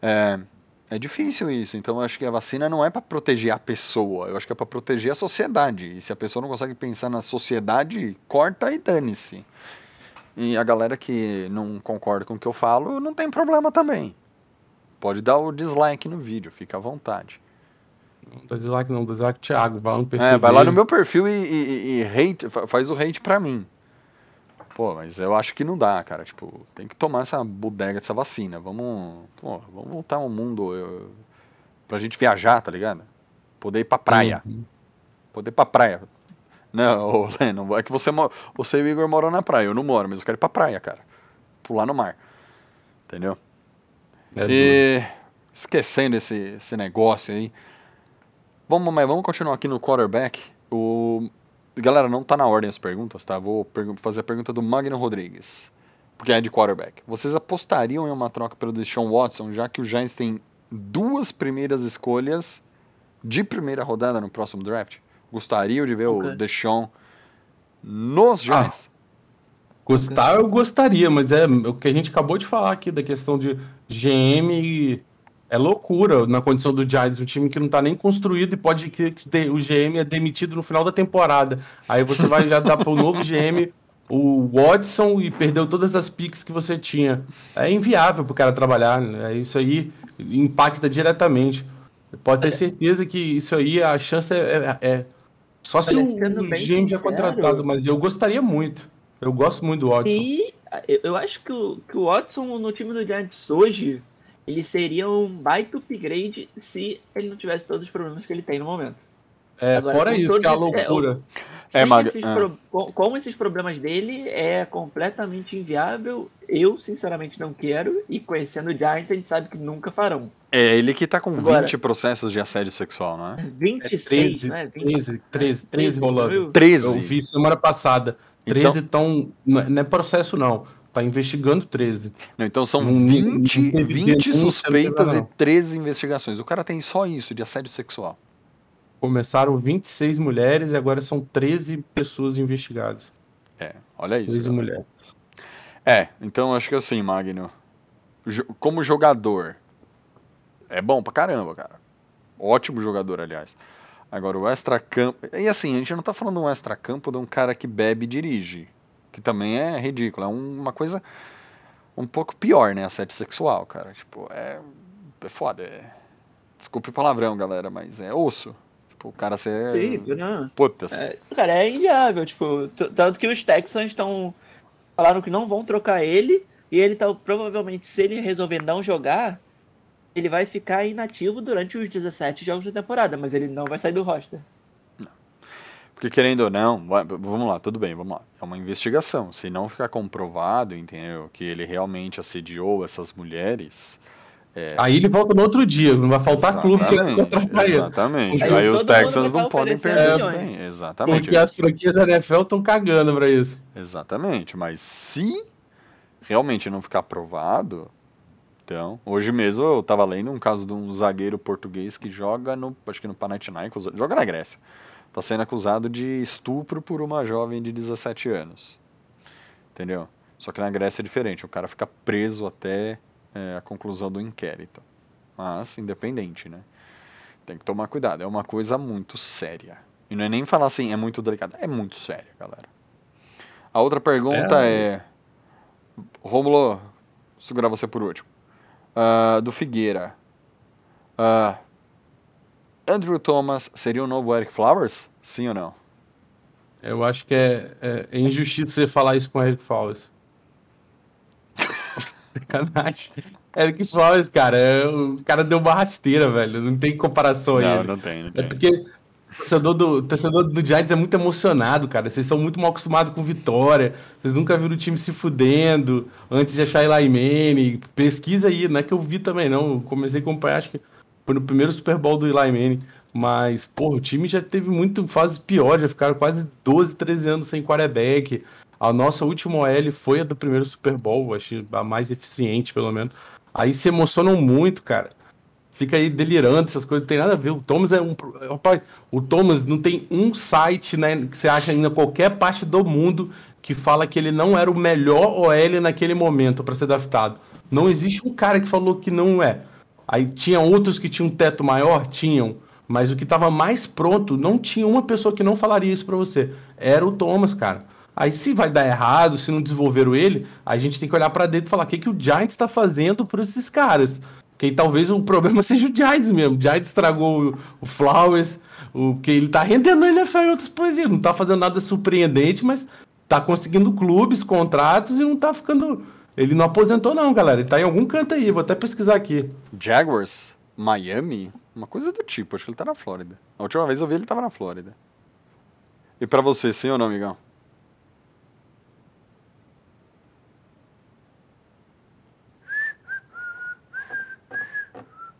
S3: é, é difícil isso. Então, eu acho que a vacina não é pra proteger a pessoa. Eu acho que é pra proteger a sociedade. E se a pessoa não consegue pensar na sociedade, corta e dane-se. E a galera que não concorda com o que eu falo, não tem problema também. Pode dar o dislike no vídeo, fica à vontade.
S4: Não dá dislike, não. Dislike Thiago. Vai lá no perfil.
S3: É, vai lá no meu perfil e, e- e hate, fa- faz o hate pra mim. Pô, mas eu acho que não dá, cara. Tipo, tem que tomar essa bodega dessa vacina. Vamos, pô, vamos voltar ao mundo eu, pra gente viajar, tá ligado? Poder ir pra praia.
S4: Uhum.
S3: Poder ir pra praia. Não, ô, Lennon, é que você, você e o Igor moram na praia. Eu não moro, mas eu quero ir pra praia, cara. Pular no mar. Entendeu?
S4: É duro.
S3: E esquecendo esse, esse negócio aí. Vamos, mas vamos continuar aqui no quarterback. O... Galera, não tá na ordem as perguntas, tá? Vou fazer a pergunta do Magno Rodrigues. Porque é de quarterback. Vocês apostariam em uma troca pelo Deshaun Watson, já que o Giants tem duas primeiras escolhas de primeira rodada no próximo draft? Gostariam de ver
S5: Ok.
S3: o Deshaun nos Giants?
S4: Gostar, eu gostaria, mas é o que a gente acabou de falar aqui da questão de GM. É loucura na condição do Giants, um time que não tá nem construído e pode que o GM é demitido no final da temporada. Aí você vai já dar pro novo GM o Watson e perdeu todas as picks que você tinha. É inviável pro cara trabalhar, né? Isso aí impacta diretamente. Pode ter certeza que isso aí, a chance é, é- é- só se o já
S5: sincero-
S4: contratado, mas eu gostaria muito. Eu gosto muito do Watson.
S5: E eu acho que o, que o Watson no time do Giants hoje, ele seria um baita upgrade se ele não tivesse todos os problemas que ele tem no momento.
S4: É,
S5: Agora,
S4: fora isso, que é a
S5: todos esses- é,
S3: Mag-
S5: esses
S3: é.
S5: pro- com, com esses problemas dele, é completamente inviável. Eu, sinceramente, não quero. E conhecendo o Giants, a gente sabe que nunca farão.
S3: É ele que tá com
S5: Agora-
S3: 20 processos de assédio sexual, não é?
S5: 26,
S4: É 13,
S5: né? 20,
S4: 13, 13, 13 rolando.
S5: Eu-
S3: 13.
S4: Eu vi semana passada.
S3: Então-
S4: 13 estão. Não é processo, não. Tá investigando 13.
S3: Não, então são
S4: Não- não
S3: 20,
S4: teve
S3: 20
S4: denúncia, não
S3: suspeitas e
S4: nada,
S3: 13 investigações. O cara tem só isso de assédio sexual.
S4: Começaram 26 mulheres e agora são 13 pessoas investigadas.
S3: É, olha isso.
S4: 13
S3: galera.
S4: mulheres.
S3: É, então acho que assim, Magno. Como jogador, é bom pra caramba, cara. Ótimo jogador, aliás. Agora, o extra-campo. E assim, a gente não tá falando um extra-campo de um cara que bebe e dirige. Que também é ridículo. É um- uma coisa um pouco pior, né? Assédio sexual, cara. Tipo, é. É foda. É... Desculpe o palavrão, galera, mas é osso. Tipo, o cara ser.
S5: Sim, não.
S3: Puta,
S5: É, cara, é inviável. Tipo, tanto que os Texans estão. Falaram que não vão trocar ele. E ele tá. Provavelmente, se ele resolver não jogar, ele vai ficar inativo durante os 17 jogos da temporada. Mas ele não vai sair do roster.
S3: Porque querendo ou não, vamos lá, tudo bem, vamos lá. É uma investigação. Se não ficar comprovado, entendeu, que ele realmente assediou essas mulheres.
S4: Aí ele volta no outro dia, não vai faltar clube que
S3: Exatamente,
S4: contratar ele.
S3: Exatamente.
S5: Aí
S3: Aí, os Texans não podem perder isso bem. Exatamente.
S4: Porque as franquias da NFL estão cagando pra isso.
S3: Exatamente. Mas se realmente não ficar provado. Então, hoje mesmo eu tava lendo um caso de um zagueiro português que joga no, acho que no Panathinaikos, joga na Grécia. tá sendo acusado de estupro por uma jovem de 17 anos. Entendeu? Só que na Grécia é diferente, o cara fica preso até é, a conclusão do inquérito. Mas independente, né? Tem que tomar cuidado, é uma coisa muito séria. E não é nem falar assim, é muito delicado, é muito sério, galera. A outra pergunta é. é... Rômulo, vou segurar você por último. Uh, do Figueira. Uh, Andrew Thomas seria o novo Eric Flowers? Sim ou não?
S4: Eu acho que é, é, é injustiça você falar isso com o Eric Flowers. Sacanagem. Eric Flowers, cara, é, o cara deu uma rasteira, velho. Não tem comparação aí.
S3: Não, não tem, não é tem.
S4: É porque o torcedor do, torcedor do Giants é muito emocionado, cara. Vocês são muito mal acostumados com vitória. Vocês nunca viram o time se fudendo antes de achar Eli Manning. Pesquisa aí, não é que eu vi também, não. Eu comecei a acompanhar, acho que foi no primeiro Super Bowl do Eli Manning. Mas, pô, o time já teve muito fases piores, já ficaram quase 12, 13 anos sem quarterback. A nossa última OL foi a do primeiro Super Bowl, acho a mais eficiente, pelo menos. Aí se emocionam muito, cara. Fica aí delirando, essas coisas não tem nada a ver. O Thomas é um. Rapaz, o Thomas não tem um site né, que você acha ainda qualquer parte do mundo que fala que ele não era o melhor OL naquele momento para ser draftado. Não existe um cara que falou que não é. Aí tinha outros que tinham um teto maior? Tinham. Mas o que estava mais pronto, não tinha uma pessoa que não falaria isso para você. Era o Thomas, cara. Aí se vai dar errado, se não desenvolveram ele, a gente tem que olhar para dentro e falar o que, que o Giants está fazendo por esses caras. Que talvez o problema <laughs> seja o Giants mesmo. O Giants estragou o, Flowers, o que ele tá rendendo NFL em outros países. Não tá fazendo nada surpreendente, mas tá conseguindo clubes, contratos e não tá ficando. Ele não aposentou, não, galera. Ele tá em algum canto aí, vou até pesquisar aqui.
S3: Jaguars? Miami? Uma coisa do tipo, acho que ele tá na Flórida. A última vez eu vi ele tava na Flórida. E para você, sim ou não, amigão?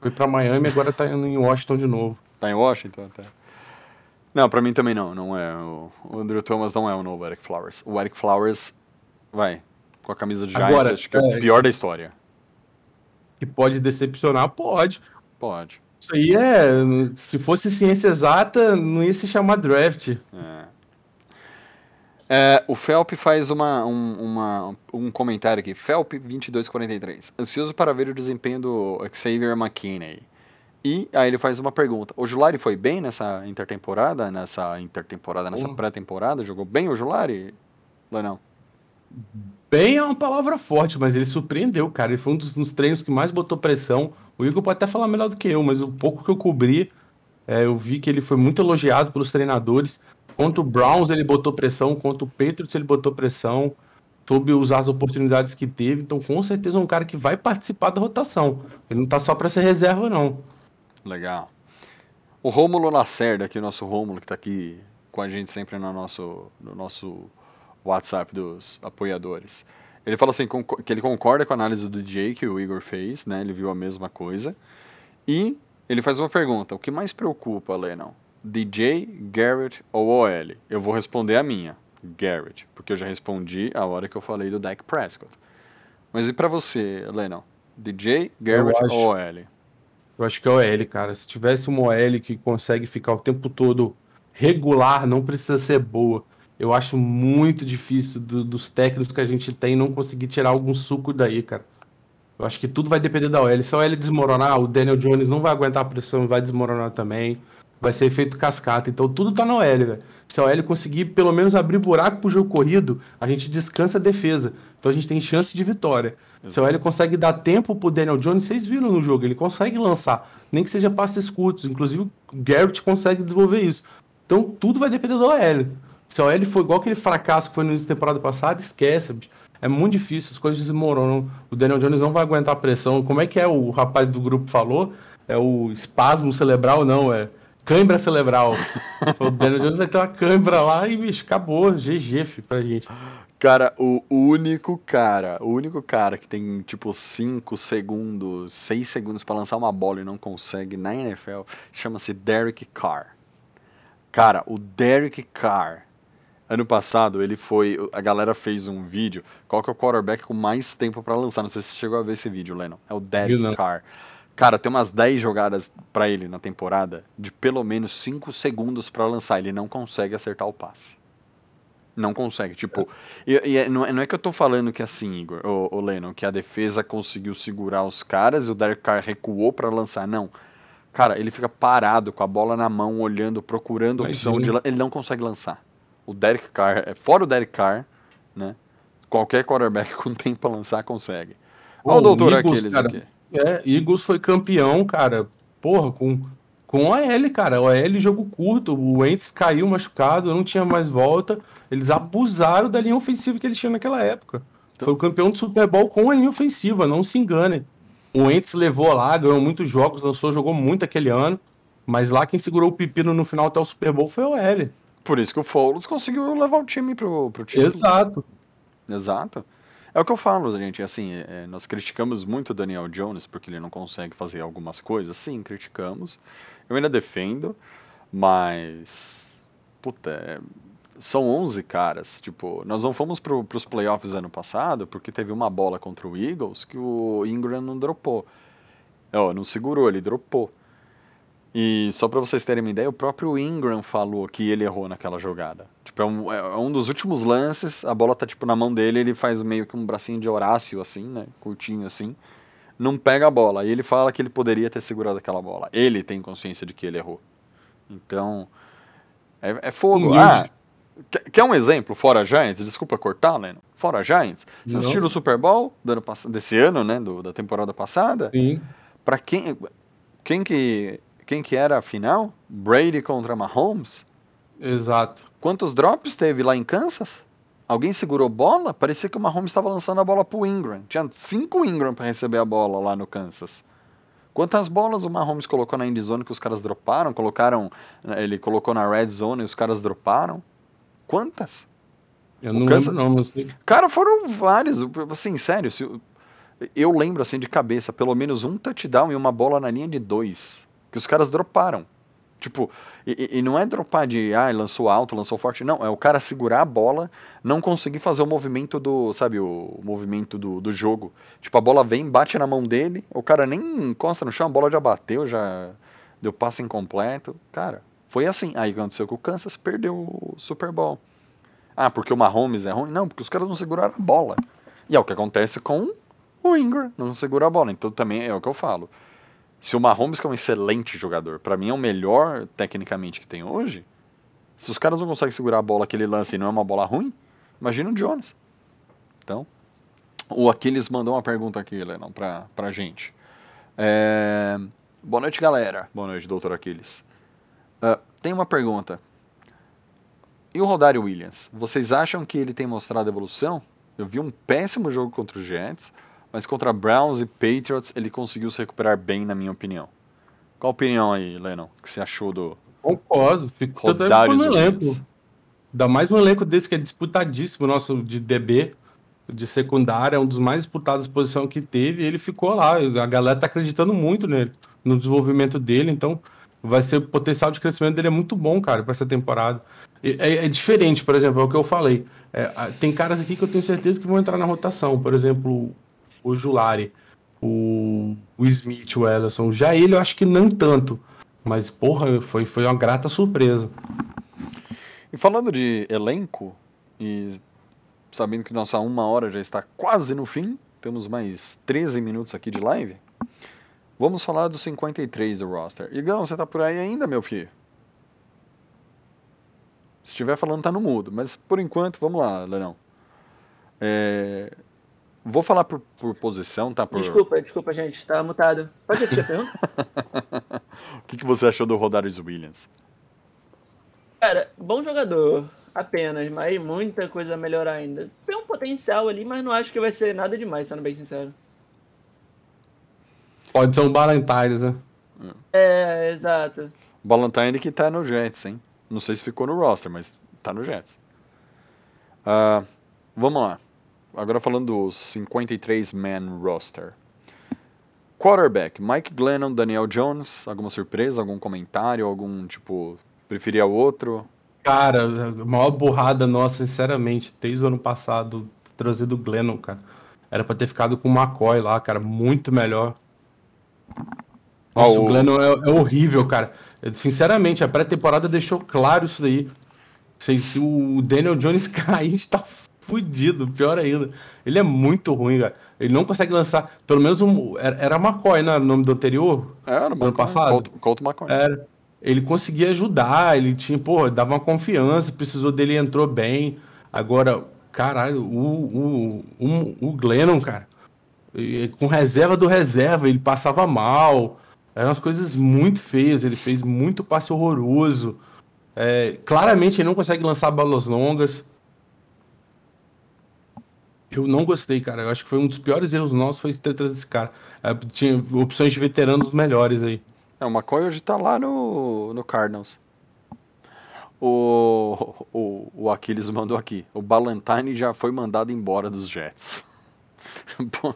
S4: Foi pra Miami e agora tá indo em Washington de novo.
S3: Tá em Washington até. Não, pra mim também não. Não é. O Andrew Thomas não é o novo Eric Flowers. O Eric Flowers, vai, com a camisa de Giants, agora, acho que é, é o pior da história.
S4: Que pode decepcionar? Pode.
S3: Pode.
S4: Isso aí é. Se fosse ciência exata, não ia se chamar draft.
S3: É. É, o Felp faz uma, um, uma, um comentário aqui. Felp2243. Ansioso para ver o desempenho do Xavier McKinney. E aí ele faz uma pergunta. O Julari foi bem nessa intertemporada? Nessa intertemporada, nessa pré-temporada? Jogou bem o Julari? Não.
S4: Bem é uma palavra forte, mas ele surpreendeu, cara. Ele foi um dos, dos treinos que mais botou pressão. O Igor pode até falar melhor do que eu, mas o pouco que eu cobri, é, eu vi que ele foi muito elogiado pelos treinadores. Contra o Browns ele botou pressão, contra o Patriots ele botou pressão, soube usar as oportunidades que teve, então com certeza é um cara que vai participar da rotação. Ele não tá só para ser reserva não.
S3: Legal. O Rômulo Lacerda, aqui o nosso Rômulo que tá aqui com a gente sempre no nosso no nosso WhatsApp dos apoiadores. Ele fala assim que ele concorda com a análise do DJ que o Igor fez, né? Ele viu a mesma coisa. E ele faz uma pergunta: o que mais preocupa, Lennon? DJ, Garrett ou OL? Eu vou responder a minha, Garrett, porque eu já respondi a hora que eu falei do Dak Prescott. Mas e para você, Lennon? DJ, Garrett acho, ou OL?
S4: Eu acho que é OL, cara. Se tivesse uma OL que consegue ficar o tempo todo regular, não precisa ser boa. Eu acho muito difícil do, dos técnicos que a gente tem não conseguir tirar algum suco daí, cara. Eu acho que tudo vai depender da OL. Se a OL desmoronar, o Daniel Jones não vai aguentar a pressão e vai desmoronar também vai ser efeito cascata. Então tudo tá na OL, velho. Se a OL conseguir pelo menos abrir buraco pro jogo corrido, a gente descansa a defesa. Então a gente tem chance de vitória. Se a OL consegue dar tempo pro Daniel Jones, vocês viram no jogo, ele consegue lançar. Nem que seja passes curtos. Inclusive o Garrett consegue desenvolver isso. Então tudo vai depender da OL. Se a OL for igual aquele fracasso que foi no início da temporada passada, esquece. É muito difícil, as coisas desmoronam. O Daniel Jones não vai aguentar a pressão. Como é que é o rapaz do grupo falou? É o espasmo cerebral, não, é Cãibra cerebral. o Daniel Jones vai ter uma cãibra lá e, bicho, acabou. GG, filho, pra gente.
S3: Cara, o único cara, o único cara que tem tipo 5 segundos, 6 segundos para lançar uma bola e não consegue na NFL chama-se Derek Carr. Cara, o Derek Carr, ano passado ele foi, a galera fez um vídeo, qual que é o quarterback com mais tempo para lançar? Não sei se você chegou a ver esse vídeo, Lennon. É o Derek Carr. Cara, tem umas 10 jogadas pra ele na temporada de pelo menos 5 segundos pra lançar. Ele não consegue acertar o passe. Não consegue. Tipo, e, e é- não, é, não é que eu tô falando que assim, Igor, o, o Lennon, que a defesa conseguiu segurar os caras e o Derek Carr recuou pra lançar. Não. Cara, ele fica parado com a bola na mão, olhando, procurando opção de. Ele não consegue lançar. O Derek Carr, é, fora o Derek Carr, né? Qualquer quarterback <laughs> com tempo pra lançar consegue. Olha o doutor
S4: Eagles,
S3: Aquiles
S4: cara,
S3: aqui.
S4: É, Eagles foi campeão, cara. Porra, com, com OL, cara. OL jogo curto. O Wentz caiu machucado, não tinha mais volta. Eles abusaram da linha ofensiva que eles tinham naquela época. Foi o campeão do Super Bowl com a linha ofensiva, não se engane. O Wentz levou lá, ganhou muitos jogos, lançou, jogou muito aquele ano. Mas lá quem segurou o pepino no final até o Super Bowl foi o OL.
S3: Por isso que o Foles conseguiu levar o time pro, pro título.
S4: Exato.
S3: Exato. É o que eu falo, gente. Assim, é, nós criticamos muito o Daniel Jones porque ele não consegue fazer algumas coisas. Sim, criticamos. Eu ainda defendo, mas. Puta, é, são 11 caras. Tipo, nós não fomos pro, pros playoffs ano passado porque teve uma bola contra o Eagles que o Ingram não dropou. Ó, não segurou, ele dropou. E só pra vocês terem uma ideia, o próprio Ingram falou que ele errou naquela jogada. Tipo, é um, é um dos últimos lances, a bola tá tipo na mão dele, ele faz meio que um bracinho de Horácio assim, né, curtinho assim. Não pega a bola. E ele fala que ele poderia ter segurado aquela bola. Ele tem consciência de que ele errou. Então, é, é fogo. Ah, quer, um exemplo fora Giants? Desculpa cortar, Leno. Fora Giants. Vocês assistiram o Super Bowl do ano desse ano, né, do- da temporada passada?
S4: Sim.
S3: Pra quem, quem que quem que era a final? Brady contra Mahomes?
S4: Exato.
S3: Quantos drops teve lá em Kansas? Alguém segurou bola? Parecia que o Mahomes estava lançando a bola pro Ingram. Tinha cinco Ingram para receber a bola lá no Kansas. Quantas bolas o Mahomes colocou na end zone que os caras droparam? Colocaram, ele colocou na red zone e os caras droparam? Quantas?
S4: Eu não
S3: Kansas-
S4: lembro, não, não sei.
S3: Cara, foram vários. Assim, sério, se eu- eu lembro assim de cabeça, pelo menos um touchdown e uma bola na linha de dois. Que os caras droparam. Tipo, e, e- não é dropar de, ah, lançou alto, lançou forte. Não, é o cara segurar a bola, não conseguir fazer o movimento do, sabe, o, movimento do, do jogo. Tipo, a bola vem, bate na mão dele, o cara nem encosta no chão, a bola já bateu, já deu passe incompleto. Cara, foi assim. Aí que aconteceu com o Kansas, perdeu o Super Bowl. Ah, porque o Mahomes é ruim? Não, porque os caras não seguraram a bola. E é o que acontece com o Ingram, não segura a bola. Então também é o que eu falo. Se o Mahomes, que é um excelente jogador, pra mim é o melhor tecnicamente que tem hoje, se os caras não conseguem segurar a bola que ele lança e não é uma bola ruim, imagina o Jones. Então, o Aquiles mandou uma pergunta aqui, Lennon, pra, pra gente. É, Boa noite, galera. Boa noite, doutor Aquiles. Ah, tem uma pergunta. E o Rodário Williams? Vocês acham que ele tem mostrado evolução? Eu vi um péssimo jogo contra os Giants, mas contra Browns e Patriots ele conseguiu se recuperar bem, na minha opinião. Qual a opinião aí, Lennon? O que você achou do
S4: Concordo. Fico no elenco. Ainda mais um elenco desse que é disputadíssimo, nosso de DB, de secundária, é um dos mais disputados posição que teve, e ele ficou lá. A galera tá acreditando muito nele, no desenvolvimento dele, então vai ser o potencial de crescimento dele é muito bom, cara, para essa temporada. É, é diferente, por exemplo, é o que eu falei. É, tem caras aqui que eu tenho certeza que vão entrar na rotação, por exemplo, o Julari, o, o Smith, o Ellison. Já ele eu acho que não tanto, mas porra, foi, foi uma grata surpresa.
S3: E falando de elenco, e sabendo que nossa uma hora já está quase no fim, temos mais 13 minutos aqui de live, vamos falar dos 53 do roster. Igão, você tá por aí ainda, meu filho? Se estiver falando, tá no mudo, mas por enquanto, vamos lá, Lenão. É, Vou falar por, por posição, tá? Por...
S5: Desculpa, desculpa, gente. Tava mutado. Pode repetir a pergunta? <laughs>
S3: o que, que você achou do Rodarius Williams?
S5: Cara, bom jogador. Apenas, mas muita coisa a melhorar ainda. Tem um potencial ali, mas não acho que vai ser nada demais, sendo bem sincero.
S4: Pode ser um Ballantines, né?
S5: É, exato.
S3: Ballantine que tá no Jets, hein? Não sei se ficou no roster, mas tá no Jets. Ah, vamos lá. Agora falando dos 53-man roster. Quarterback, Mike Glennon, Daniel Jones. Alguma surpresa, algum comentário, algum tipo, preferia outro?
S4: Cara, a maior burrada nossa, sinceramente, desde o ano passado, trazido o Glennon, cara. Era pra ter ficado com o McCoy lá, cara, muito melhor. Nossa,
S3: Ah,
S4: o Glennon é, é horrível, cara. Eu, Sinceramente, a pré-temporada deixou claro isso daí. Se, se o Daniel Jones <laughs> cair, a gente tá fudido, pior ainda. Ele é muito ruim, cara. Ele não consegue lançar. Pelo menos um. Era, era McCoy, né? O nome do anterior?
S3: Era,
S4: ano
S3: McCoy,
S4: passado?
S3: Colt, Colt McCoy.
S4: Era. Ele conseguia ajudar, ele tinha, pô, dava uma confiança, precisou dele, entrou bem. Agora, caralho, o, o, o, o Glennon, cara, com reserva do reserva, ele passava mal. Eram umas coisas muito feias, ele fez muito passe horroroso. É, claramente ele não consegue lançar bolas longas. Eu não gostei, cara. Eu acho que foi um dos piores erros nossos foi ter trazido esse cara. É, tinha opções de veteranos melhores aí.
S3: É, o McCoy hoje tá lá no, no Cardinals. O, o, o Aquiles mandou aqui. O Ballantyne já foi mandado embora dos Jets. <laughs> Pô,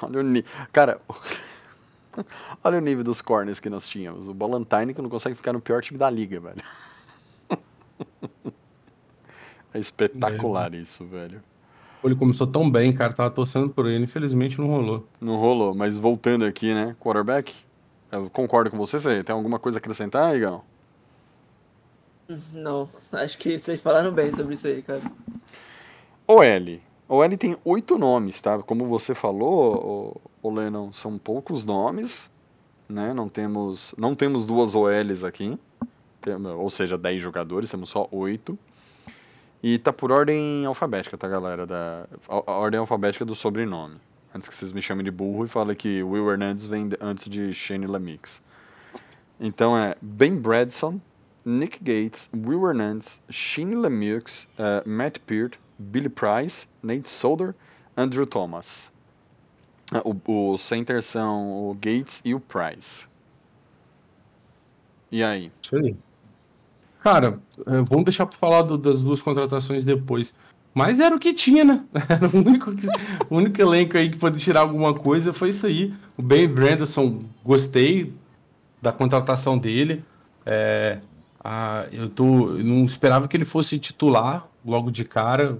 S3: olha o ni- Cara, <laughs> olha o nível dos corners que nós tínhamos. O Ballantyne que não consegue ficar no pior time da liga, velho. <laughs> É espetacular isso, velho.
S4: Ele começou tão bem, cara. Tava torcendo por ele. Infelizmente não rolou.
S3: Não rolou, mas voltando aqui, né? Quarterback. Eu concordo com você, você tem alguma coisa a acrescentar, Igão?
S5: Não, acho que vocês falaram bem sobre isso aí, cara.
S3: OL. OL tem oito nomes, tá? Como você falou, o, Lennon, são poucos nomes, né? Não temos, não temos duas OLs aqui, tem- ou seja, 10 jogadores, temos só oito. E tá por ordem alfabética, tá, galera? Da, a, ordem alfabética do sobrenome. Antes que vocês me chamem de burro e falem que Will Hernandez vem antes de Shane Lamix. Então é Ben Bradson, Nick Gates, Will Hernandez, Shane Lemieux, eh, Matt Peart, Billy Price, Nate Solder, Andrew Thomas. Ah, O, o center são o Gates e o Price. E aí?
S4: Isso aí. Cara, é, vamos deixar pra falar do- das duas contratações depois. Mas era o que tinha, né? <laughs> Era o único, que- o único elenco aí que pôde tirar alguma coisa foi isso aí. O Ben Branderson, gostei da contratação dele. É, ah, eu tô, eu não esperava que ele fosse titular logo de cara.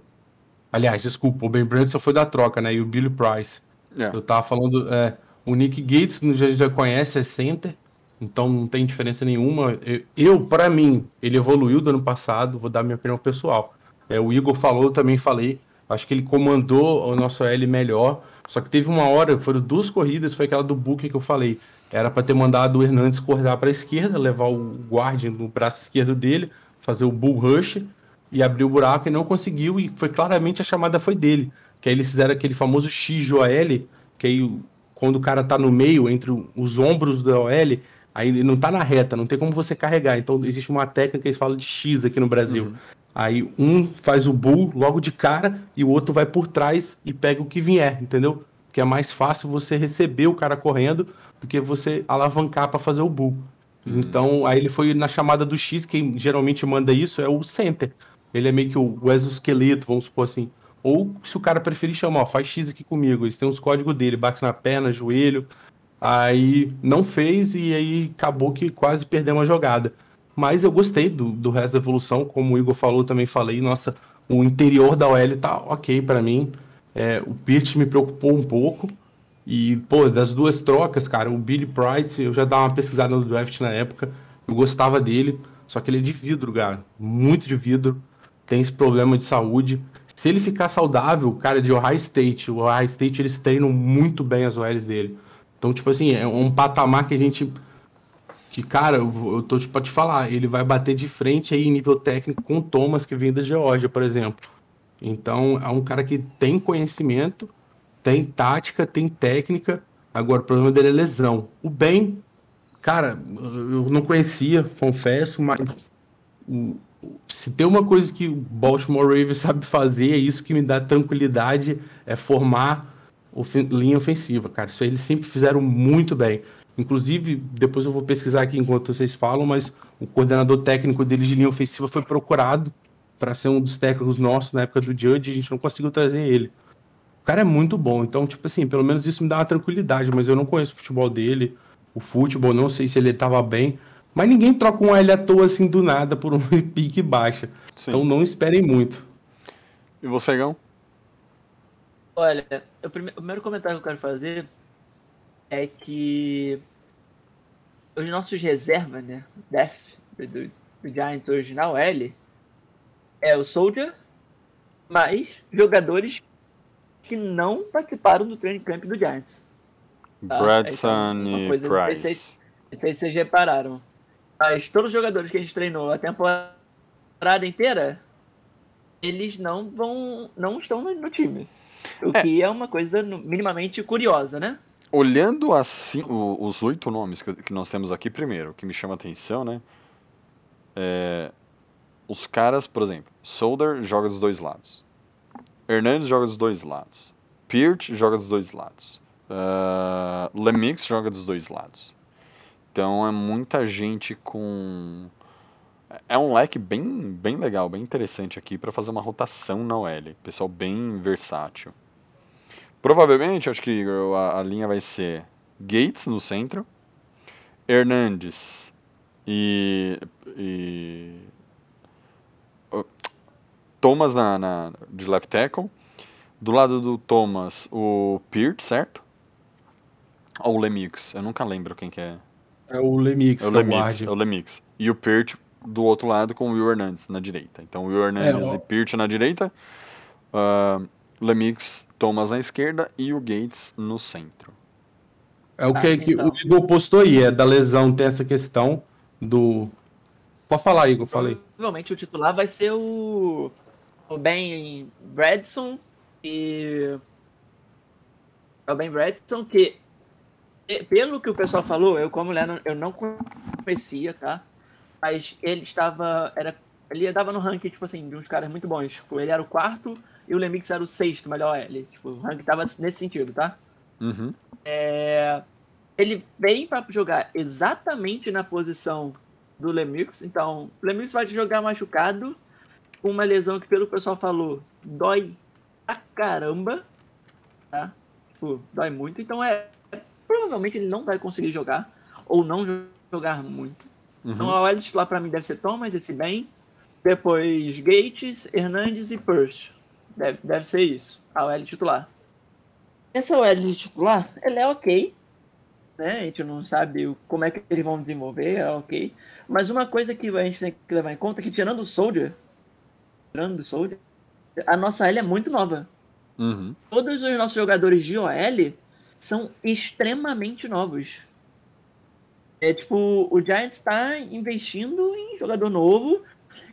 S4: Aliás, desculpa, o Ben Branderson foi da troca, né? E o Billy Price.
S3: É,
S4: Eu tava falando, é, o Nick Gates a gente já conhece, é center, então não tem diferença nenhuma. Eu, para mim, ele evoluiu do ano passado, vou dar minha opinião pessoal. É, o Igor falou, eu também falei, acho que ele comandou o nosso L melhor, só que teve uma hora, foram duas corridas, foi aquela do Booker que eu falei. Era para ter mandado o Hernandes cortar para a esquerda, levar o guarda no braço esquerdo dele, fazer o bull rush e abrir o buraco e não conseguiu e foi claramente a chamada foi dele. Que aí eles fizeram aquele famoso XOL, que aí quando o cara tá no meio, entre os ombros da OL, aí ele não tá na reta, não tem como você carregar. Então existe uma técnica que eles falam de X aqui no Brasil. Aí um faz o bull logo de cara e o outro vai por trás e pega o que vier, entendeu? Que é mais fácil você receber o cara correndo do que você alavancar para fazer o bull. Então, aí ele foi na chamada do X, quem geralmente manda isso é o center. Ele é meio que o exoesqueleto, vamos supor assim. Ou se o cara preferir chamar, ó, faz X aqui comigo. Eles têm uns códigos dele, bate na perna, joelho. Aí não fez e aí acabou que quase perdeu uma jogada. Mas eu gostei do, do resto da evolução, como o Igor falou, também falei, nossa, o interior da OL tá ok pra mim. É, o Pitt me preocupou um pouco. E, pô, das duas trocas, cara, o Billy Price, eu já dava uma pesquisada no draft na época, eu gostava dele, só que ele é de vidro, cara, muito de vidro, tem esse problema de saúde. Se ele ficar saudável, cara, de Ohio State, o Ohio State eles treinam muito bem as OLs dele. Então, tipo assim, é um patamar que a gente. Que, cara, eu, tô tipo, pra te falar, ele vai bater de frente aí em nível técnico com o Thomas, que vem da Geórgia, por exemplo. Então, é um cara que tem conhecimento, tem tática, tem técnica. Agora, o problema dele é lesão. O Ben, cara, eu não conhecia, confesso, mas se tem uma coisa que o Baltimore Ravens sabe fazer, é isso que me dá tranquilidade, é formar linha ofensiva, cara. Isso aí eles sempre fizeram muito bem. Inclusive, depois eu vou pesquisar aqui enquanto vocês falam, mas o coordenador técnico deles de linha ofensiva foi procurado para ser um dos técnicos nossos na época do Judge, e a gente não conseguiu trazer ele. O cara é muito bom, então, tipo assim, pelo menos isso me dá uma tranquilidade, mas eu não conheço o futebol dele, o futebol, não sei se ele tava bem, mas ninguém troca um L à toa assim do nada por um <laughs> pique baixa.
S3: Sim.
S4: Então não esperem muito.
S3: E você, Gão?
S5: Olha, o, prime- o primeiro comentário que eu quero fazer é que os nossos reservas, né? Def do, do Giants na OL é o Soldier, mais jogadores que não participaram do training camp do Giants. Tá?
S3: Bradson
S5: Essa é uma
S3: e
S5: coisa, não sei
S3: Price.
S5: se- Não sei se vocês repararam. Mas todos os jogadores que a gente treinou a temporada inteira, eles não vão. não estão no, no time. O
S3: É.
S5: que é uma coisa minimamente curiosa, né?
S3: Olhando assim, os oito nomes que, que nós temos aqui, primeiro, o que me chama a atenção, né? É, os caras, por exemplo, Solder joga dos dois lados. Hernandes joga dos dois lados. Peart joga dos dois lados. Uh, Lemix joga dos dois lados. Então é muita gente com. É um leque bem, bem legal, bem interessante aqui para fazer uma rotação na OL. Pessoal bem versátil. Provavelmente, acho que a, a linha vai ser Gates no centro, Hernandes e, e Thomas na, na- de left tackle. Do lado do Thomas, o Peart, certo? Ou o Lemix, eu nunca lembro quem que é.
S4: É o Lemix,
S3: É o
S4: é
S3: Lemix, é o Lemix. E o Peart do outro lado com o Will Hernandes na direita. Então, Will Hernandes
S4: É,
S3: e Peart na direita, ah, Lemix, Thomas na esquerda e o Gates no centro.
S4: É o
S5: Ah,
S4: que, que
S5: então.
S4: o Igor postou aí, é da lesão, tem essa questão do. Pode falar, Igor, falei.
S5: Provavelmente o titular vai ser o, o Ben Bradson e é o Ben Bradson que pelo que o pessoal falou, eu como Lennon, eu não conhecia, tá? Mas ele estava era ele andava no ranking tipo assim de uns caras muito bons. Tipo, ele era o quarto e o Lemix era o sexto melhor L. Tipo, o ranking tava nesse sentido, tá?
S3: Uhum.
S5: É, ele vem para jogar exatamente na posição do Lemix. Então, o Lemix vai jogar machucado, com uma lesão que, pelo pessoal falou, dói pra caramba. Tá? Tipo, dói muito. Então, é provavelmente ele não vai conseguir jogar, ou não jo- jogar muito. Então,
S3: Uhum.
S5: a OL titular para mim deve ser Thomas, esse bem. Depois Gates, Hernandes e Purse. Deve, deve ser isso, a OL titular. Essa OL de titular, ela é ok. Né? A gente não sabe como é que eles vão desenvolver, é ok. Mas uma coisa que a gente tem que levar em conta é que tirando o Soldier, tirando o Soldier, a nossa OL é muito nova.
S3: Uhum.
S5: Todos os nossos jogadores de OL são extremamente novos. É tipo, o Giants está investindo em jogador novo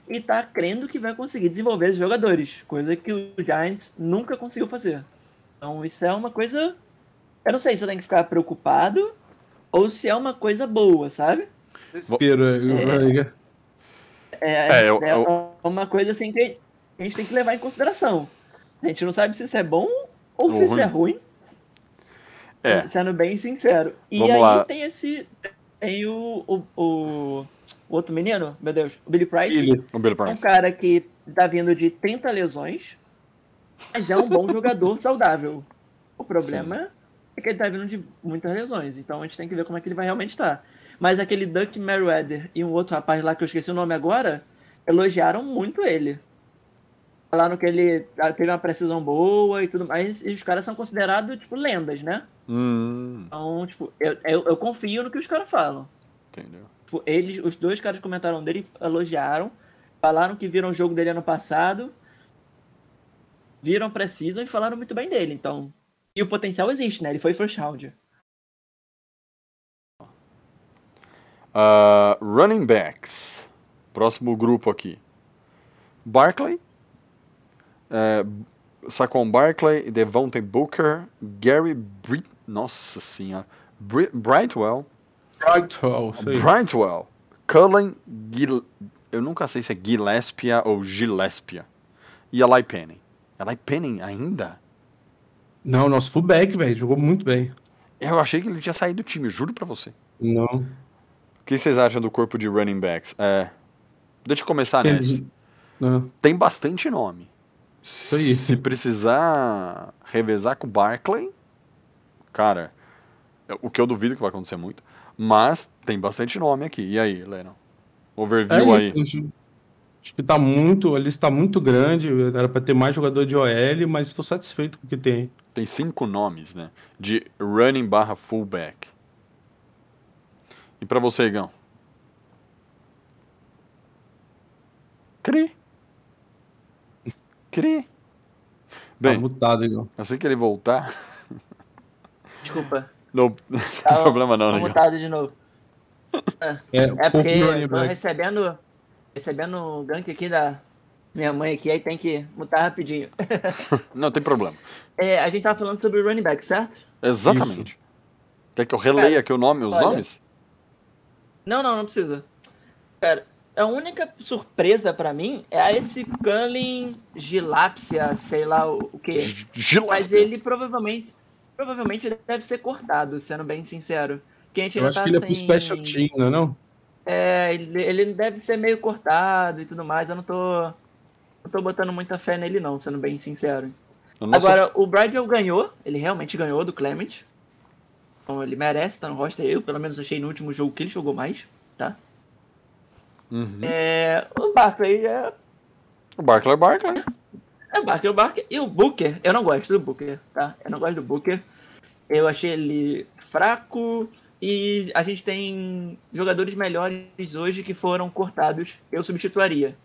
S5: e está crendo que vai conseguir desenvolver esses jogadores, coisa que o Giants nunca conseguiu fazer. Então isso é uma coisa. Eu não sei se eu tenho que ficar preocupado ou se é uma coisa boa, sabe?
S4: Respiro.
S5: É,
S3: É, eu-
S5: é
S3: eu-
S5: uma coisa assim que a gente tem que levar em consideração. A gente não sabe se isso é bom ou
S3: Ou
S5: se isso é ruim.
S3: É,
S5: Sendo bem sincero. E
S3: Vamos
S5: aí
S3: lá.
S5: tem esse. Tem o, o, o, o outro menino, meu Deus, o Billy Price.
S3: O Billy
S5: É um
S3: Price.
S5: cara que tá vindo de 30 lesões, mas é um bom <laughs> jogador saudável. O problema é que ele tá vindo de muitas lesões, então a gente tem que ver como é que ele vai realmente estar. Mas aquele Duck Merriweather e um outro rapaz lá que eu esqueci o nome agora, elogiaram muito ele. Falaram que ele ah, teve uma precisão boa e tudo mais, e os caras são considerados, tipo, lendas, né?
S3: Hum,
S5: Então, tipo, eu, eu, eu confio no que os caras falam.
S3: entendeu?
S5: Tipo, eles, os dois caras comentaram dele, elogiaram, falaram que viram o jogo dele ano passado, viram precisam e falaram muito bem dele, então. E o potencial existe, né? Ele foi first round.
S3: Ah, running backs. Próximo grupo aqui. Barkley. É, Saquon Barkley, Devontae Booker, Gary Brit... Nossa senhora. Bri- Brightwell.
S4: Brightwell, aí.
S3: Brightwell. Cullen Gil... Eu nunca sei se é Gillespie ou Gillespie. E Eli Penning. Eli Penning ainda?
S4: Não, nosso fullback, velho, jogou muito bem.
S3: Eu achei que ele tinha saído do time, juro pra você.
S4: Não.
S3: O que vocês acham do corpo de running backs? É, deixa eu começar nessa.
S4: Não.
S3: Tem bastante nome.
S4: Aí.
S3: Se precisar revezar com o Barkley, cara, é- o que eu duvido que vai acontecer muito, mas tem bastante nome aqui. E aí, Lennon? Overview
S4: É,
S3: aí.
S4: Acho, que tá muito, a lista tá muito grande, era pra ter mais jogador de OL, mas estou satisfeito com o que tem.
S3: Tem cinco nomes, né? De running barra fullback. E pra você, Igão? Cri. Cri.
S4: Tá
S3: Bem,
S4: mutado, Igor.
S3: assim que ele voltar,
S5: Desculpa.
S3: não, <laughs> não
S5: Tá,
S3: tem problema não, né?
S5: Mutado de novo.
S4: É,
S5: É
S4: pouco
S5: porque tô recebendo, recebendo o gank aqui da minha mãe aqui, aí tem que mutar rapidinho. <laughs>
S3: Não tem problema.
S5: É, a gente tava falando sobre o running back, certo?
S3: Exatamente. Quer que eu releia aqui o nome, os
S5: olha.
S3: nomes?
S5: Não, não, não precisa. Cara, a única surpresa pra mim é esse Cullen Gilápsia, sei lá o,
S3: Gillespie.
S5: Mas ele provavelmente provavelmente deve ser cortado, sendo bem sincero. Porque a gente
S4: Eu acho
S5: tá
S4: que ele é pro
S5: sem-
S4: special team, não é não?
S5: É, ele, ele deve ser meio cortado e tudo mais. Eu não tô. Não tô botando muita fé nele, não, sendo bem sincero. Agora, o Bradwell ganhou. Ele realmente ganhou do Clement. Então ele merece estar no roster. Eu, pelo menos, achei no último jogo que ele jogou mais. Tá?
S3: Uhum.
S5: É, o Barkley é.
S3: O Barkley é Barkley.
S5: É o Barkley, o Barkley. E o Booker, eu não gosto do Booker, tá? Eu não gosto do Booker. Eu achei ele fraco. E a gente tem jogadores melhores hoje que foram cortados. Eu substituiria.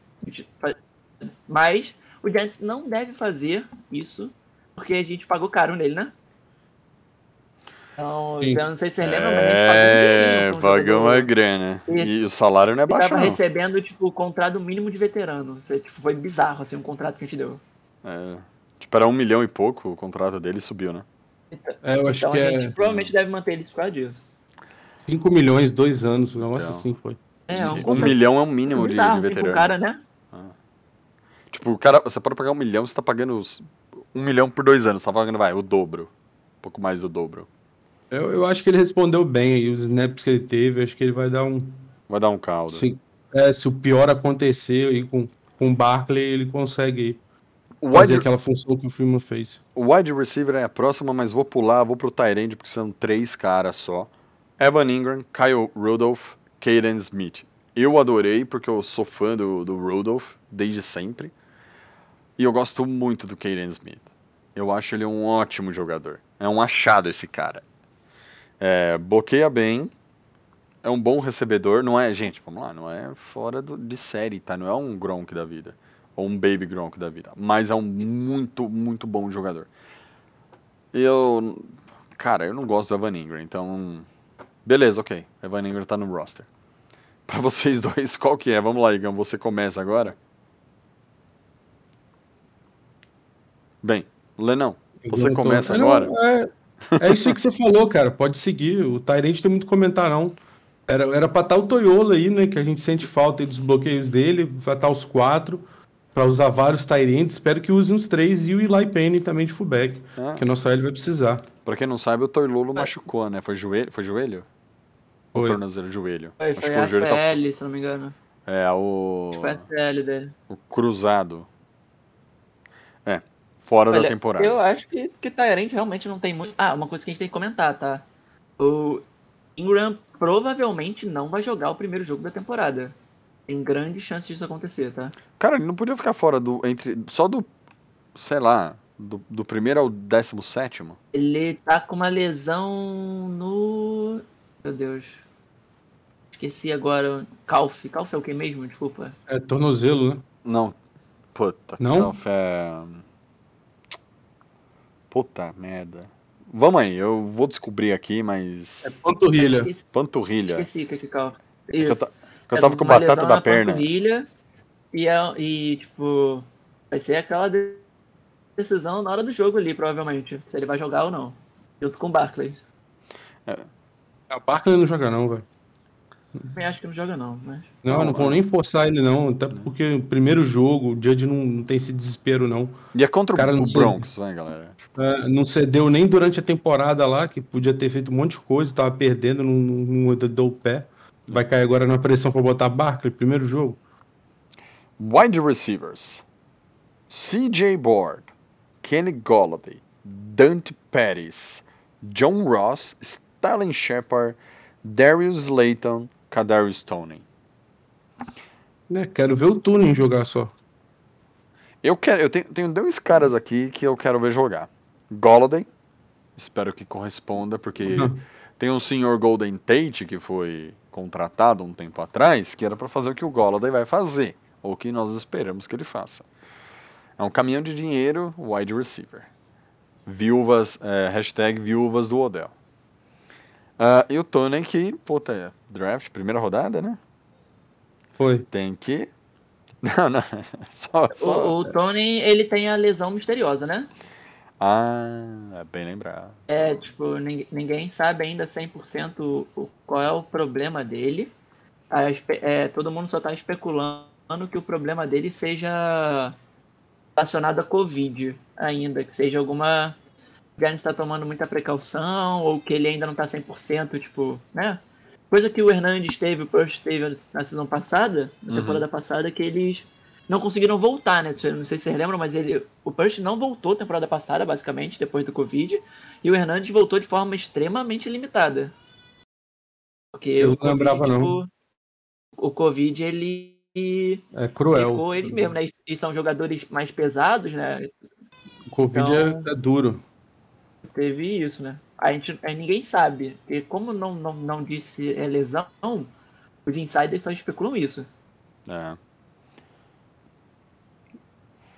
S5: Mas o Giants não deve fazer isso, porque a gente pagou caro nele, né? Então,
S4: Sim.
S5: eu não sei se vocês lembram, mas a
S3: É,
S5: gente pagou um um
S3: uma grana.
S5: E-
S3: E o salário não é baixo,
S5: tava
S3: não.
S5: recebendo, tipo, o contrato mínimo de veterano. Isso, tipo, foi bizarro, assim, o contrato que a gente deu.
S3: É, tipo, era um milhão e pouco o contrato dele subiu, né?
S4: É, eu acho
S5: Então
S4: que
S5: a gente
S4: é
S5: provavelmente deve manter ele por causa disso.
S4: 5 milhões, dois anos, um negócio
S3: Então.
S4: assim foi.
S5: É, é um
S3: um milhão é um mínimo de,
S5: bizarro,
S3: de
S5: assim, pro
S3: veterano.
S5: cara, né?
S3: Tipo, o cara, você pode pagar um milhão, você tá pagando os- um milhão por dois anos, você tá pagando, vai, o dobro. Um pouco mais do dobro.
S4: Eu, eu acho que ele respondeu bem aí, os snaps que ele teve, acho que ele vai dar um.
S3: Vai dar um caldo.
S4: Se, é, se o pior acontecer aí com, com o Barkley, ele consegue
S3: O
S4: fazer
S3: wide,
S4: aquela função que o Freeman fez.
S3: o wide receiver é a próxima, mas vou pular, vou pro Tyrande, porque são três caras só. Evan Ingram, Kyle Rudolph, Caden Smith. Eu adorei, porque eu sou fã do, do Rudolph desde sempre. E eu gosto muito do Caden Smith. Eu acho ele um ótimo jogador. É um achado esse cara. É, bloqueia bem. É um bom recebedor. Não é, gente, vamos lá, não é fora do- de série, tá? Não é um Gronk da vida. Ou um Baby Gronk da vida. Mas é um muito, muito bom jogador. Eu. Cara, eu não gosto do Evan Ingram, então. Beleza, ok. Evan Ingram tá no roster. <laughs> Pra vocês dois, qual que é? Vamos lá, Igão, você começa agora? Bem, Lenão, você começa
S4: não,
S3: agora?
S4: É, é isso aí que você falou, cara. Pode seguir. O Tyrant tem muito que comentar, não. Era, era pra estar o Toyola aí, né? Que a gente sente falta aí dos bloqueios dele. Vai estar os quatro. Pra usar vários Tyrants. Espero que use uns três. E o Eli Penny também de fullback.
S3: Ah,
S4: Que a nossa L vai precisar.
S3: pra quem não sabe, o Toilolo machucou, né? Foi joelho? Foi joelho? Ou
S4: Foi.
S3: tornozelo? Joelho.
S5: Foi,
S3: Acho
S5: foi
S3: que
S5: a
S3: o joelho tá-
S5: CL, se não me engano.
S3: É, o.
S5: Foi a dele.
S3: O cruzado. Fora da
S5: Olha,
S3: temporada.
S5: Eu acho que, que Tyrant realmente não tem muito. Ah, uma coisa que a gente tem que comentar, tá? O Ingram provavelmente não vai jogar o primeiro jogo da temporada. Tem grande chance disso acontecer, tá?
S3: Cara, ele não podia ficar fora do. entre Só do. Sei lá. Do, do primeiro ao décimo sétimo?
S5: Ele tá com uma lesão no. Meu Deus. Esqueci agora. Calf. Calf é o que mesmo? Desculpa.
S4: É tornozelo, né?
S3: Não. Puta.
S4: Não?
S3: Calf é. Puta merda. Vamos aí, eu vou descobrir aqui,
S4: É
S3: mas.
S4: panturrilha.
S5: Esqueci,
S3: Panturrilha.
S5: esqueci o que é que
S3: eu,
S5: Isso.
S3: ta- que eu
S5: É
S3: tava com
S5: uma
S3: batata
S5: lesão
S3: da
S5: na
S3: perna.
S5: panturrilha, E, é, e, tipo, vai ser aquela de- decisão na hora do jogo ali, provavelmente. Se ele vai jogar ou não. Junto com o Barclays.
S4: A Barkley não joga, não, velho.
S5: Também acho que não joga, não. Mas...
S4: Não, não vão nem forçar ele, não. Até porque o primeiro jogo, o Judge não, não tem esse desespero, não.
S3: E é contra o-
S4: Cara, não
S3: o. Bronx, vai, galera. Tipo,
S4: É, não cedeu nem durante a temporada lá, que podia ter feito um monte de coisa, tava perdendo, não, não, não deu o pé. Vai cair agora na pressão pra botar Barkley, primeiro jogo.
S3: Wide receivers: CJ Board, Kenny Golladay, Dante Pettis, John Ross, Stylen Shepard, Darius Slayton, Kadarius Tony.
S4: Né, quero ver o Tuning jogar só.
S3: Eu quero, eu tenho, tenho dois caras aqui que eu quero ver jogar. Golladay, espero que corresponda, porque
S4: Uhum.
S3: tem um senhor Golden Tate que foi contratado um tempo atrás, que era para fazer o que o Golladay vai fazer, ou o que nós esperamos que ele faça. É um caminhão de dinheiro wide receiver. Viúvas, é, hashtag viúvas do Odell. Ah, e o Tony que, puta, draft, primeira rodada, né?
S4: Foi.
S3: Tem que. <laughs> Não, não. Só, só...
S5: O, o Tony, ele tem a lesão misteriosa, né?
S3: Ah, é bem lembrado.
S5: É, tipo, ninguém, ninguém sabe ainda 100% o, o- qual é o problema dele. A é, todo mundo só tá especulando que o problema dele seja relacionado à Covid ainda, que seja alguma. O Giannis está tomando muita precaução, ou que ele ainda não tá 100%, tipo, né? Coisa que o Hernandes teve, o Purse teve na season passada, na
S3: Uhum.
S5: temporada passada, que eles não conseguiram voltar, né? Não sei se vocês lembram, mas ele, o Purse não voltou temporada passada, basicamente, depois do Covid. E o Hernandes voltou de forma extremamente limitada. Porque
S4: Eu não lembrava, não.
S5: tipo, O Covid, ele
S4: É cruel.
S5: ele mesmo, né? E- E são jogadores mais pesados, né?
S4: O Covid
S5: Então-
S4: é, é duro.
S5: Teve isso, né? A gente, aí ninguém sabe. E como não, não, não disse é lesão, os insiders só especulam isso.
S3: É.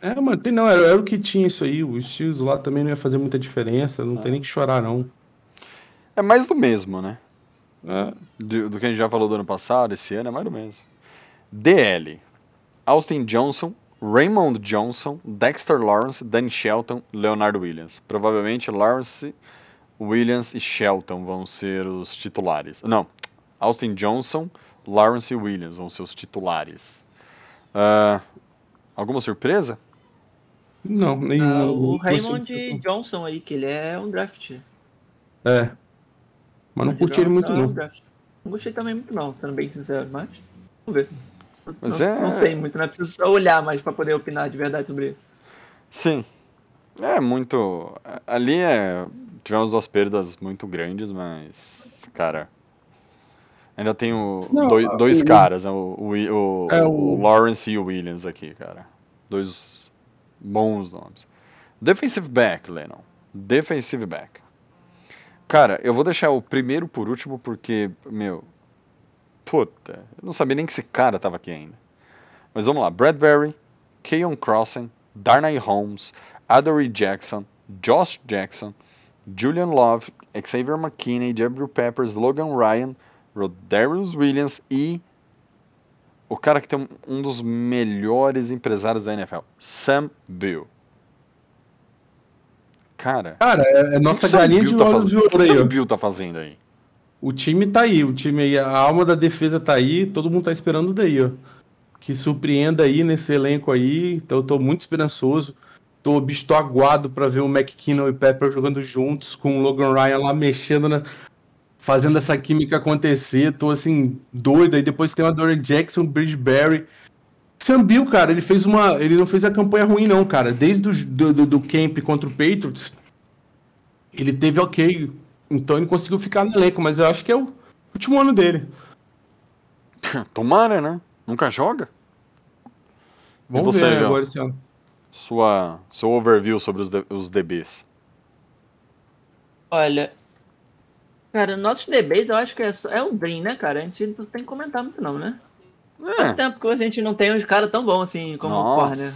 S4: É, mano, tem, não, era, era o que tinha isso aí. Os Steelers lá também não ia fazer muita diferença. Não tem nem que chorar, não.
S3: É mais do mesmo, né?
S4: É,
S3: Do, do que a gente já falou do ano passado, esse ano é mais do mesmo. DL. Austin Johnson, Raymond Johnson, Dexter Lawrence, Danny Shelton, Leonardo Williams. Provavelmente Lawrence, Williams e Shelton vão ser os titulares. Não, Austin Johnson, Lawrence e Williams vão ser os titulares. Ah, alguma surpresa?
S4: não, nenhum.
S5: Ah, o
S4: não consigo-
S5: Raymond Johnson aí, que ele é um draft.
S4: É. Mas não curti ele muito,
S5: É um
S4: não.
S5: draft. Não gostei também muito não, sendo bem sincero, mas vamos ver.
S3: Mas
S5: não,
S3: é-
S5: não sei muito, não é preciso só olhar mais pra poder opinar de verdade sobre isso.
S3: Sim. É muito. Ali é. Tivemos duas perdas muito grandes, mas. Cara. Ainda tem o,
S4: Não,
S3: dois, dois
S4: o-
S3: caras, né? o, o, o-
S4: É,
S3: o
S4: o-
S3: Lawrence e o Williams aqui, cara. Dois bons nomes. Defensive back, Lennon. Defensive back. Cara, eu vou deixar o primeiro por último porque, meu. Puta, eu não sabia nem que esse cara tava aqui ainda. Mas vamos lá. Bradbury, Keon Crossen, Darnay Holmes, Adoree Jackson, Josh Jackson, Julian Love, Xavier McKinney, Jabril Peppers, Logan Ryan, Rodarius Williams e o cara que tem um- dos melhores empresários da NFL, Sam Bill. Cara,
S4: Cara, é, é nossa
S3: o o
S4: galinha de
S3: tá
S4: olhos de
S3: fazendo? O
S4: ouro
S3: que o
S4: aí,
S3: Sam. Bill tá fazendo aí?
S4: O time tá aí, o time aí, a alma da defesa tá aí, todo mundo tá esperando daí, ó. Que surpreenda aí nesse elenco aí, então eu tô muito esperançoso. Tô, bicho, aguado pra ver o McKinnon e Pepper jogando juntos, com o Logan Ryan lá mexendo, na, fazendo essa química acontecer. Tô assim, doido. Aí depois tem o Dorian Jackson, Bridgeberry. Sam Bill, cara, ele fez uma. Ele não fez a campanha ruim, não, cara. Desde o do, do, do camp contra o Patriots, ele teve ok. Então ele conseguiu ficar no elenco, mas eu acho que é o último ano dele. <laughs>
S3: Tomara, né? Nunca joga?
S4: Vamos
S3: você,
S4: ver
S3: Leão?
S4: agora esse ano.
S3: Sua, seu overview sobre os, os DBs.
S5: Olha, cara, nossos DBs eu acho que é, só- é o Dream, né, cara? A gente não tem que comentar muito não, né? Faz
S3: É,
S5: tempo que a gente não tem uns caras tão bons assim como o
S3: nossa.
S5: Corner.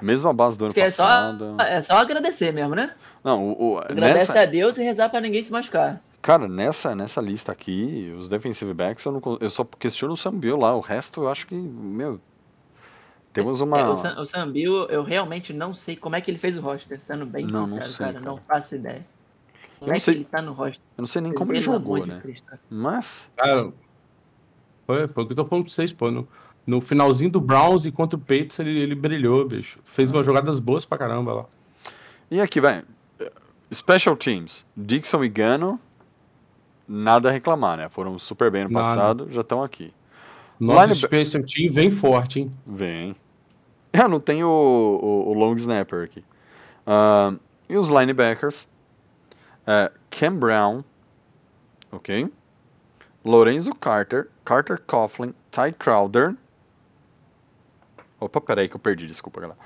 S3: Mesma base do ano
S5: Porque é só,
S3: passado.
S5: é só agradecer mesmo, né?
S3: Não, o, o-
S5: Agradece
S3: nessa,
S5: a Deus e rezar pra ninguém se machucar.
S3: cara, nessa, nessa lista aqui, os defensive backs, eu, não, eu só questiono o Sam Bill lá. O resto eu acho que, meu. Temos uma.
S5: É, o, Sam, o Sam Bill, eu realmente não sei como é que ele fez o roster, sendo bem
S3: Não, não
S5: sincero,
S3: sei,
S5: cara,
S3: cara.
S5: Não faço ideia. Como
S3: não
S5: é
S3: sei.
S5: que ele tá no roster?
S3: Eu não sei nem como ele jogou, né? Mas.
S4: Cara, foi, foi o que eu tô falando pra vocês, pô. No, no finalzinho do Browns e contra o Patriots, ele, ele brilhou, bicho. Fez umas jogadas boas pra caramba lá.
S3: E aqui, vai. Special Teams. Dixon e Gano. Nada a reclamar, né? Foram super bem no
S4: Nada.
S3: passado, já estão aqui.
S4: Nosso
S3: Lineba-
S4: Special Team vem forte, hein?
S3: Vem. <laughs> Ah, não tem o, o, o long snapper aqui. Ah, e os linebackers. É, Cam Brown. Ok. Lorenzo Carter. Carter Coughlin. Ty Crowder. Opa, peraí que eu perdi, desculpa, galera.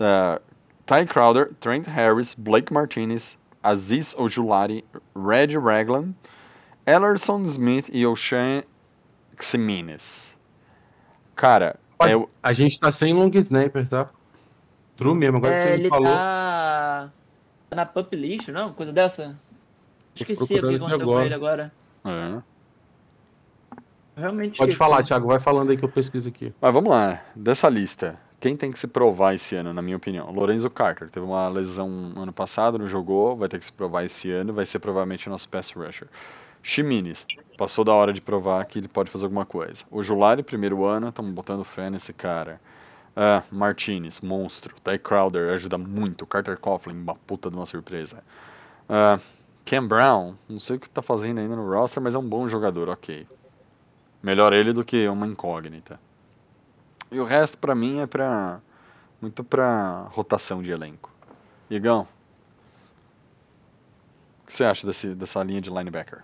S3: É, Ty Crowder, Trent Harris, Blake Martinez, Aziz Ojulari, Red Raglan, Ellerson Smith e Ocean Ximenes. Cara, é
S4: A gente tá sem long snapper, tá? True mesmo, agora que
S5: É,
S4: você me
S5: ele
S4: falou.
S5: tá na pup list, não? Coisa dessa? Esqueci o que aconteceu com
S4: agora.
S5: ele agora.
S3: é.
S5: Realmente
S4: Pode
S5: esqueci.
S4: falar, Thiago, vai falando aí que eu pesquiso aqui.
S3: Mas vamos lá, dessa lista, quem tem que se provar esse ano, na minha opinião? Lorenzo Carter, teve uma lesão ano passado, não jogou, vai ter que se provar esse ano, vai ser provavelmente o nosso pass rusher. Chimines, passou da hora de provar que ele pode fazer alguma coisa. O Julari, primeiro ano, estamos botando fé nesse cara. Ah, Martinez, monstro. Ty Crowder ajuda muito. Carter Coughlin, uma puta de uma surpresa. Ah, Cam Brown, não sei o que tá fazendo ainda no roster, mas é um bom jogador, ok. Melhor ele do que uma incógnita. E o resto pra mim é pra. Muito pra rotação de elenco. Igão. O que você acha desse, dessa linha de linebacker?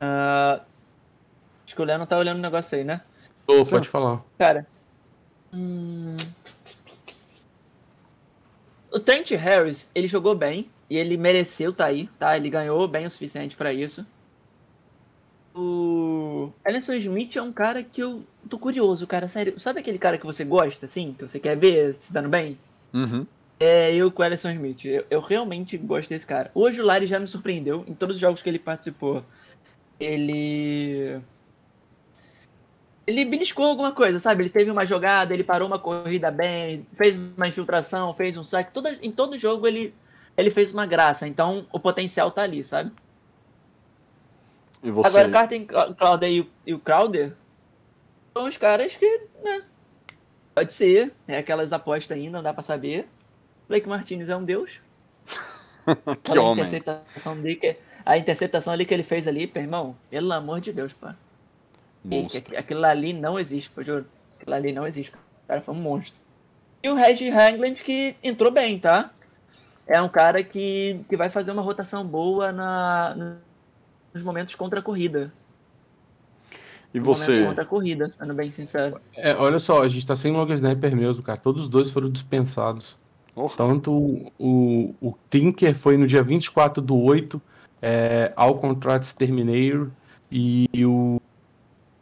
S5: Ah, acho que o Leandro tá olhando o negócio aí, né?
S4: Ô,
S3: Sim.
S4: pode falar.
S5: Cara. hum, O Trent Harris, ele jogou bem e ele mereceu tá aí, tá? Ele ganhou bem o suficiente pra isso. O Ellison Smith é um cara que eu tô curioso, cara, sério. Sabe aquele cara que você gosta, assim, que você quer ver se dando bem?
S3: Uhum.
S5: É eu com o Ellison Smith. Eu, eu realmente gosto desse cara. Hoje o Larry já me surpreendeu. Em todos os jogos que ele participou, ele. Ele beliscou alguma coisa, sabe? Ele teve uma jogada, ele parou uma corrida bem, fez uma infiltração, fez um saque. Toda, em todo jogo ele, ele fez uma graça. Então o potencial tá ali, sabe?
S3: E você?
S5: Agora o Carter Crowder e o, e o Crowder são os caras que, né? Pode ser. É aquelas apostas ainda, não dá pra saber. Blake Martinez é um deus. <laughs>
S3: que
S5: a
S3: homem.
S5: interceptação dele que, a interceptação ali que ele fez ali, pô, irmão, pelo amor de Deus, pá.
S3: Monstro.
S5: que- Aquilo ali não existe, pô, juro. Aquilo ali não existe. O cara foi um monstro. E o Reggie Hangland que entrou bem, tá? É um cara que, que vai fazer uma rotação boa na, nos momentos contra a corrida.
S3: E
S5: No
S3: você?
S5: contra a corrida, sendo bem sincero.
S4: É, olha só, a gente tá sem long snapper mesmo, cara. Todos os dois foram dispensados.
S3: Oh,
S4: Tanto o, o Tinker foi no dia 24 do 8, é, All Contracts Terminator, e o,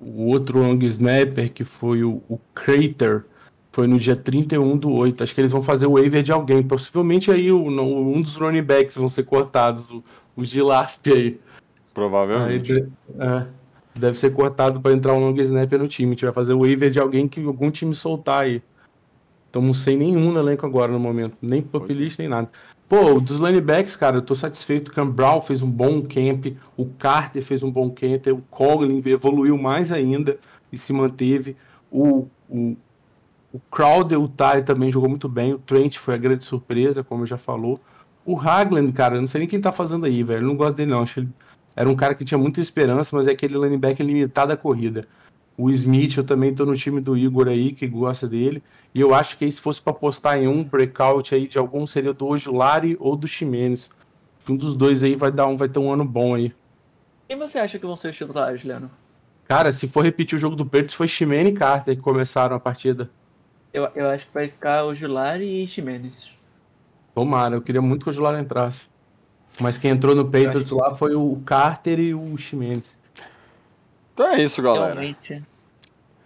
S4: o outro long snapper, que foi o, o Crater, foi no dia 31 do 8. Acho que eles vão fazer o waiver de alguém. Possivelmente aí o, no- um dos running backs vão ser cortados, o, o Gilaspe aí. Aí
S3: provavelmente.
S4: de- é, deve ser cortado para entrar um long snapper no time. A gente vai fazer o waiver de alguém que algum time soltar aí. Estamos sem nenhum no elenco agora no momento. Nem
S3: é.
S4: list, nem nada. Pô, dos linebacks, cara, eu tô satisfeito. O Cam Brown fez um bom camp. O Carter fez um bom camp. O Coughlin evoluiu mais ainda e se manteve. O, o, o Crowder, o Ty também jogou muito bem. O Trent foi a grande surpresa, como eu já falou. O Hagland, cara, eu não sei nem quem tá fazendo aí, velho. Eu não gosto dele, não. Acho ele era um cara que tinha muita esperança, mas é aquele linebacker limitado à corrida. O Smith, eu também tô no time do Igor aí, que gosta dele. E eu acho que aí, se fosse para apostar em um breakout aí de algum, seria do Ojulari ou do Ximenes. Um dos dois aí vai dar um, vai ter um ano bom aí.
S5: Quem você acha que vão ser os titulares, Leandro?
S4: Cara, se for repetir o jogo do Pertes, foi Ximene e Carter que começaram a partida.
S5: Eu, eu acho que vai ficar o Julari e Ximenes.
S4: Tomara, eu queria muito que o Ojulari entrasse. Mas quem entrou no Patriots lá foi o Carter e o Ximenes.
S3: Então é isso, galera.
S5: Realmente.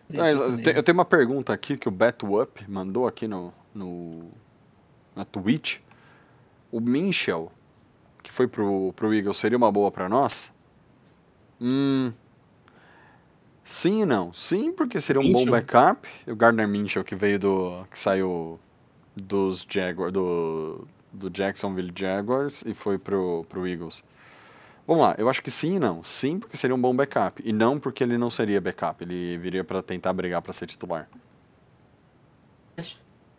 S3: Então é eu, tenho uma pergunta aqui que o Beto Up mandou aqui no, no na Twitch. O Minchel, que foi pro, pro Eagles, seria uma boa pra nós? Hum, sim e não. Sim, porque seria um bom
S4: Minchel?
S3: backup. O Gardner Minchel, que veio do. que saiu dos Jaguars. Do, do Jacksonville Jaguars e foi pro, pro Eagles. Vamos lá, eu acho que sim e não. Sim, porque seria um bom backup. E não porque ele não seria backup. Ele viria pra tentar brigar pra ser titular.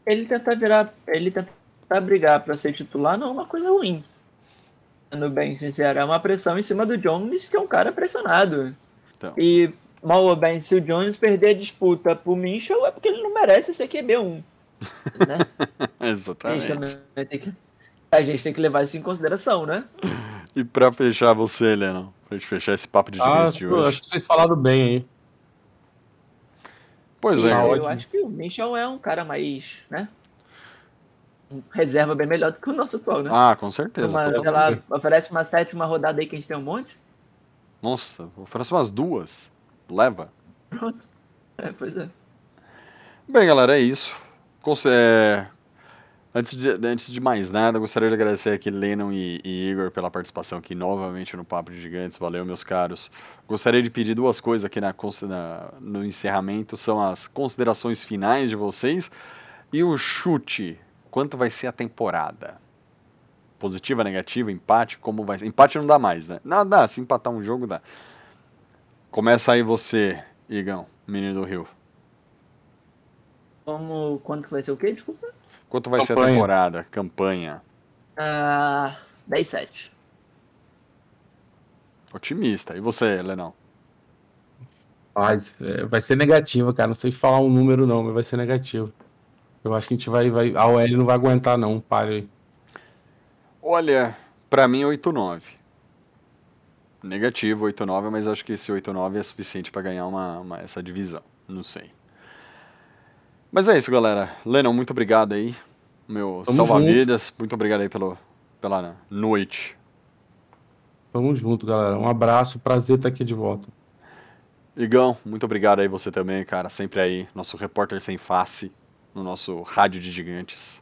S5: Ele tentar virar. Ele tentar brigar pra ser titular não é uma coisa ruim. Sendo bem sincero, é uma pressão em cima do Jones, que é um cara pressionado.
S3: Então.
S5: E, mal ou bem, se o Jones perder a disputa pro Minchel, é porque ele não merece ser QB1. Né? <laughs> A gente,
S3: Exatamente.
S5: tem que, a gente tem que levar isso em consideração, né?
S3: E pra fechar você, Lennon, pra gente fechar esse papo de
S4: Ah,
S3: gigantes de hoje.
S4: acho que vocês falaram bem aí.
S3: Pois
S5: E
S3: é,
S5: eu
S4: ótimo.
S5: acho que o Minchel é um cara mais, né? reserva bem melhor do que o nosso atual, né?
S3: Ah, com certeza.
S5: uma, sei lá, oferece uma sétima rodada aí que a gente tem um monte.
S3: Nossa, oferece umas duas. Leva.
S5: Pronto. É, pois é.
S3: Bem, galera, é isso. É, Antes, de, antes de mais nada, gostaria de agradecer aqui Lennon e, e Igor pela participação aqui novamente no Papo de Gigantes. Valeu, meus caros. Gostaria de pedir duas coisas aqui na, na- no encerramento: são as considerações finais de vocês e o chute. Quanto vai ser a temporada? Positiva, negativa, empate? Como vai? Empate não dá mais, né? Não, dá. Se empatar um jogo, dá. Começa aí você, Igão, menino do Rio.
S5: Como, quanto que vai ser o quê? Desculpa.
S3: Quanto vai ser a
S4: Campanha.
S3: temporada? Campanha?
S5: Ah, 10-7.
S3: Otimista. E você, Lenão?
S4: É, vai ser negativo, cara. Não sei falar um número, não, mas vai ser negativo. Eu acho que a gente vai. vai a OL não vai aguentar, não. Pare aí.
S3: Olha, pra mim 8-9. Negativo 8-9, mas acho que esse 8-9 é suficiente pra ganhar uma, uma- essa divisão. Não sei. Mas é isso, galera. Lennon, muito obrigado aí. Meu salva-vidas. Muito obrigado aí pelo, pela noite.
S4: Tamo junto, galera. Um abraço, prazer estar aqui de volta.
S3: Igão, muito obrigado aí você também, cara. Sempre aí. Nosso repórter sem face no nosso rádio de gigantes.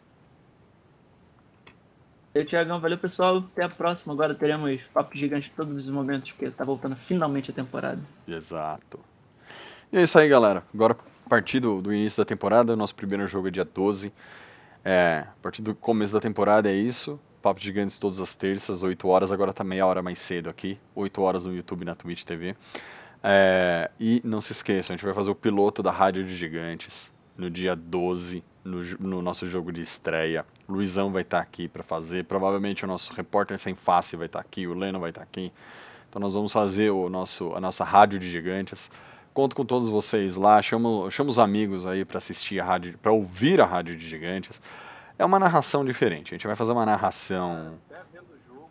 S5: Eu, Thiagão, valeu pessoal. Até a próxima. Agora teremos papo gigante todos os momentos, porque tá voltando finalmente a temporada.
S3: Exato. E é isso aí, galera. Agora, partir do, do início da temporada, nosso primeiro jogo é dia 12. É, a partir do começo da temporada é isso. Papo Gigantes todas as terças, 8 horas. Agora tá meia hora mais cedo aqui. 8 horas no YouTube na Twitch TV. É, e não se esqueçam, a gente vai fazer o piloto da Rádio de Gigantes no dia 12, no, no nosso jogo de estreia. Luizão vai estar aqui para fazer. Provavelmente o nosso repórter sem face vai estar aqui, o Leno vai estar aqui. Então nós vamos fazer o nosso, a nossa Rádio de Gigantes. Conto com todos vocês lá, chamo, chamo os amigos aí para assistir a rádio, para ouvir a Rádio de Gigantes. É uma narração diferente. A gente vai fazer uma narração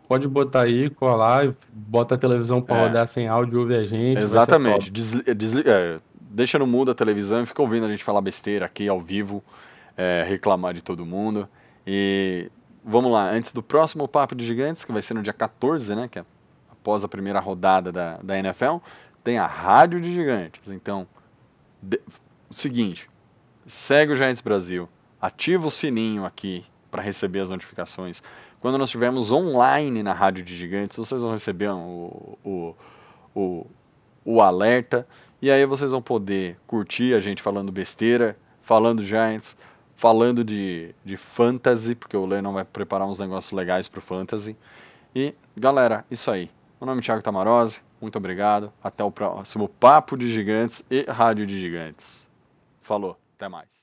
S4: Pode botar aí, colar, bota a televisão pra
S3: É.
S4: rodar sem áudio, ouve a gente.
S3: Exatamente.
S4: top.
S3: Desli- desli- é, deixa no mudo a televisão e fica ouvindo a gente falar besteira aqui ao vivo, é, reclamar de todo mundo. E vamos lá, antes do próximo Papo de Gigantes, que vai ser no dia 14, né? Que é após a primeira rodada da, da NFL, tem a Rádio de Gigantes. Então, de- o seguinte, segue o Gigantes Brasil, ativa o sininho aqui para receber as notificações. Quando nós estivermos online na Rádio de Gigantes, vocês vão receber o, o, o, o alerta. E aí vocês vão poder curtir a gente falando besteira, falando Giants, falando de, de fantasy, porque o Lennon vai preparar uns negócios legais pro fantasy. E, galera, isso aí. Meu nome é Thiago Tamarose, muito obrigado. Até o próximo Papo de Gigantes e Rádio de Gigantes. Falou, até mais.